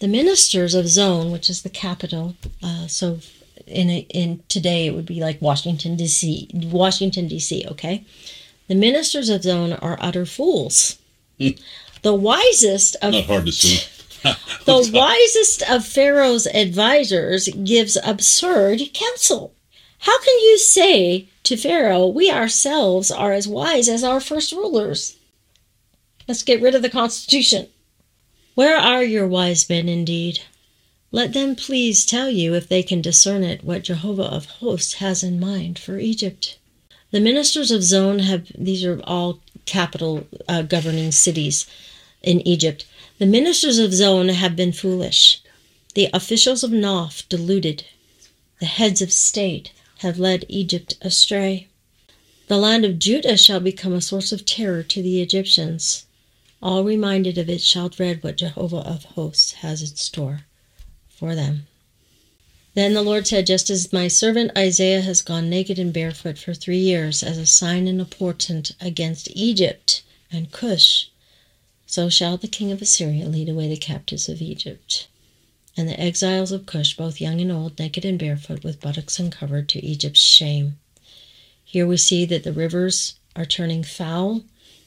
The ministers of Zoan, which is the capital, uh, so in a, in today it would be like Washington D.C. Washington D.C. Okay, the ministers of Zoan are utter fools. the wisest of not hard to see. the wisest of Pharaoh's advisors gives absurd counsel. How can you say to Pharaoh, We ourselves are as wise as our first rulers? Let's get rid of the Constitution. Where are your wise men indeed? Let them please tell you, if they can discern it, what Jehovah of hosts has in mind for Egypt. The ministers of Zoan have, these are all capital uh, governing cities in Egypt. The ministers of Zoan have been foolish. The officials of Noph deluded. The heads of state have led Egypt astray. The land of Judah shall become a source of terror to the Egyptians. All reminded of it shall dread what Jehovah of hosts has in store for them. Then the Lord said, Just as my servant Isaiah has gone naked and barefoot for three years as a sign and a portent against Egypt and Cush, so shall the king of Assyria lead away the captives of Egypt, and the exiles of Cush, both young and old, naked and barefoot, with buttocks uncovered, to Egypt's shame. Here we see that the rivers are turning foul,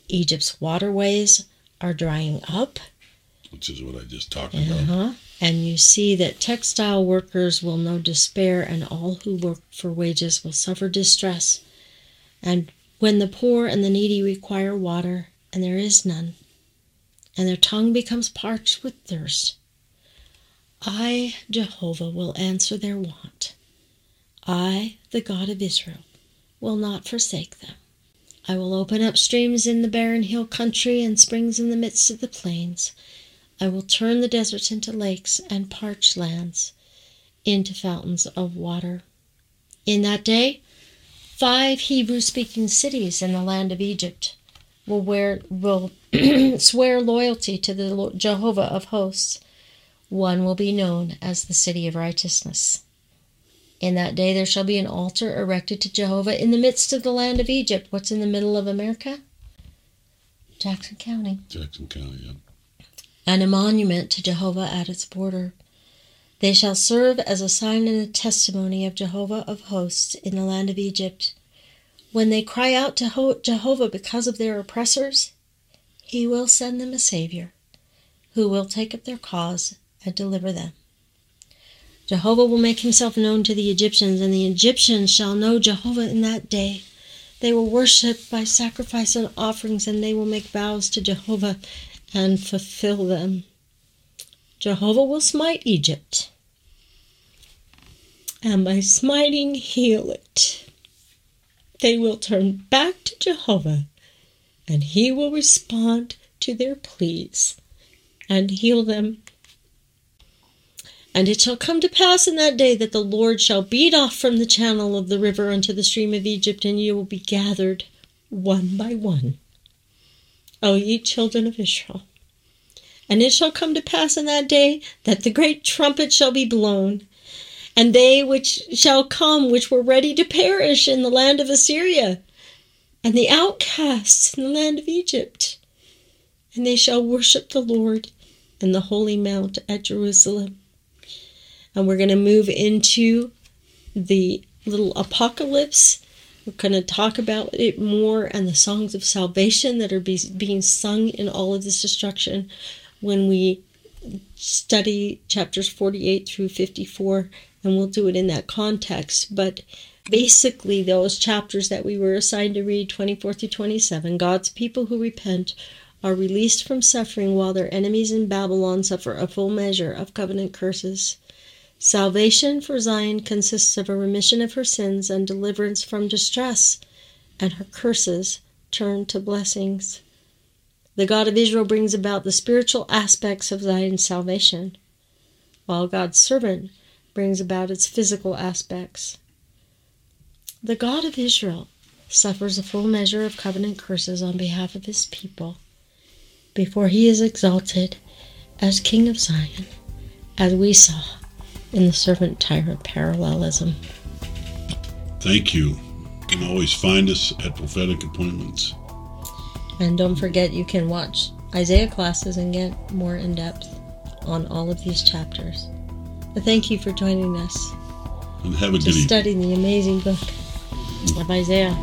Egypt's waterways are drying up. Which is what I just talked uh-huh. about. And you see that textile workers will know despair, and all who work for wages will suffer distress. And when the poor and the needy require water, and there is none, and their tongue becomes parched with thirst. I, Jehovah, will answer their want. I, the God of Israel, will not forsake them. I will open up streams in the barren hill country and springs in the midst of the plains. I will turn the deserts into lakes and parched lands into fountains of water. In that day, five Hebrew speaking cities in the land of Egypt will, wear, will swear loyalty to the Jehovah of hosts. One will be known as the city of righteousness. In that day there shall be an altar erected to Jehovah in the midst of the land of Egypt. What's in the middle of America? Jackson County. Jackson County, yeah. And a monument to Jehovah at its border. They shall serve as a sign and a testimony of Jehovah of hosts in the land of Egypt. When they cry out to Jehovah because of their oppressors, he will send them a Savior who will take up their cause and deliver them. Jehovah will make himself known to the Egyptians, and the Egyptians shall know Jehovah in that day. They will worship by sacrifice and offerings, and they will make vows to Jehovah and fulfill them. Jehovah will smite Egypt, and by smiting, heal it they will turn back to Jehovah, and He will respond to their pleas and heal them. And it shall come to pass in that day that the Lord shall beat off from the channel of the river unto the stream of Egypt, and ye will be gathered one by one. O ye children of Israel. And it shall come to pass in that day that the great trumpet shall be blown, and they which shall come, which were ready to perish in the land of Assyria, and the outcasts in the land of Egypt. And they shall worship the Lord in the holy mount at Jerusalem. And we're going to move into the little apocalypse. We're going to talk about it more and the songs of salvation that are be, being sung in all of this destruction when we study chapters 48 through 54 and we'll do it in that context. But basically, those chapters that we were assigned to read, 24 through 27, God's people who repent are released from suffering while their enemies in Babylon suffer a full measure of covenant curses. Salvation for Zion consists of a remission of her sins and deliverance from distress, and her curses turn to blessings. The God of Israel brings about the spiritual aspects of Zion's salvation, while God's servant brings about its physical aspects. The God of Israel suffers a full measure of covenant curses on behalf of his people before he is exalted as King of Zion, as we saw in the servant tyrant parallelism. Thank you. You can always find us at prophetic appointments. And don't forget, you can watch Isaiah classes and get more in depth on all of these chapters. But thank you for joining us And have a to good study the amazing book of Isaiah.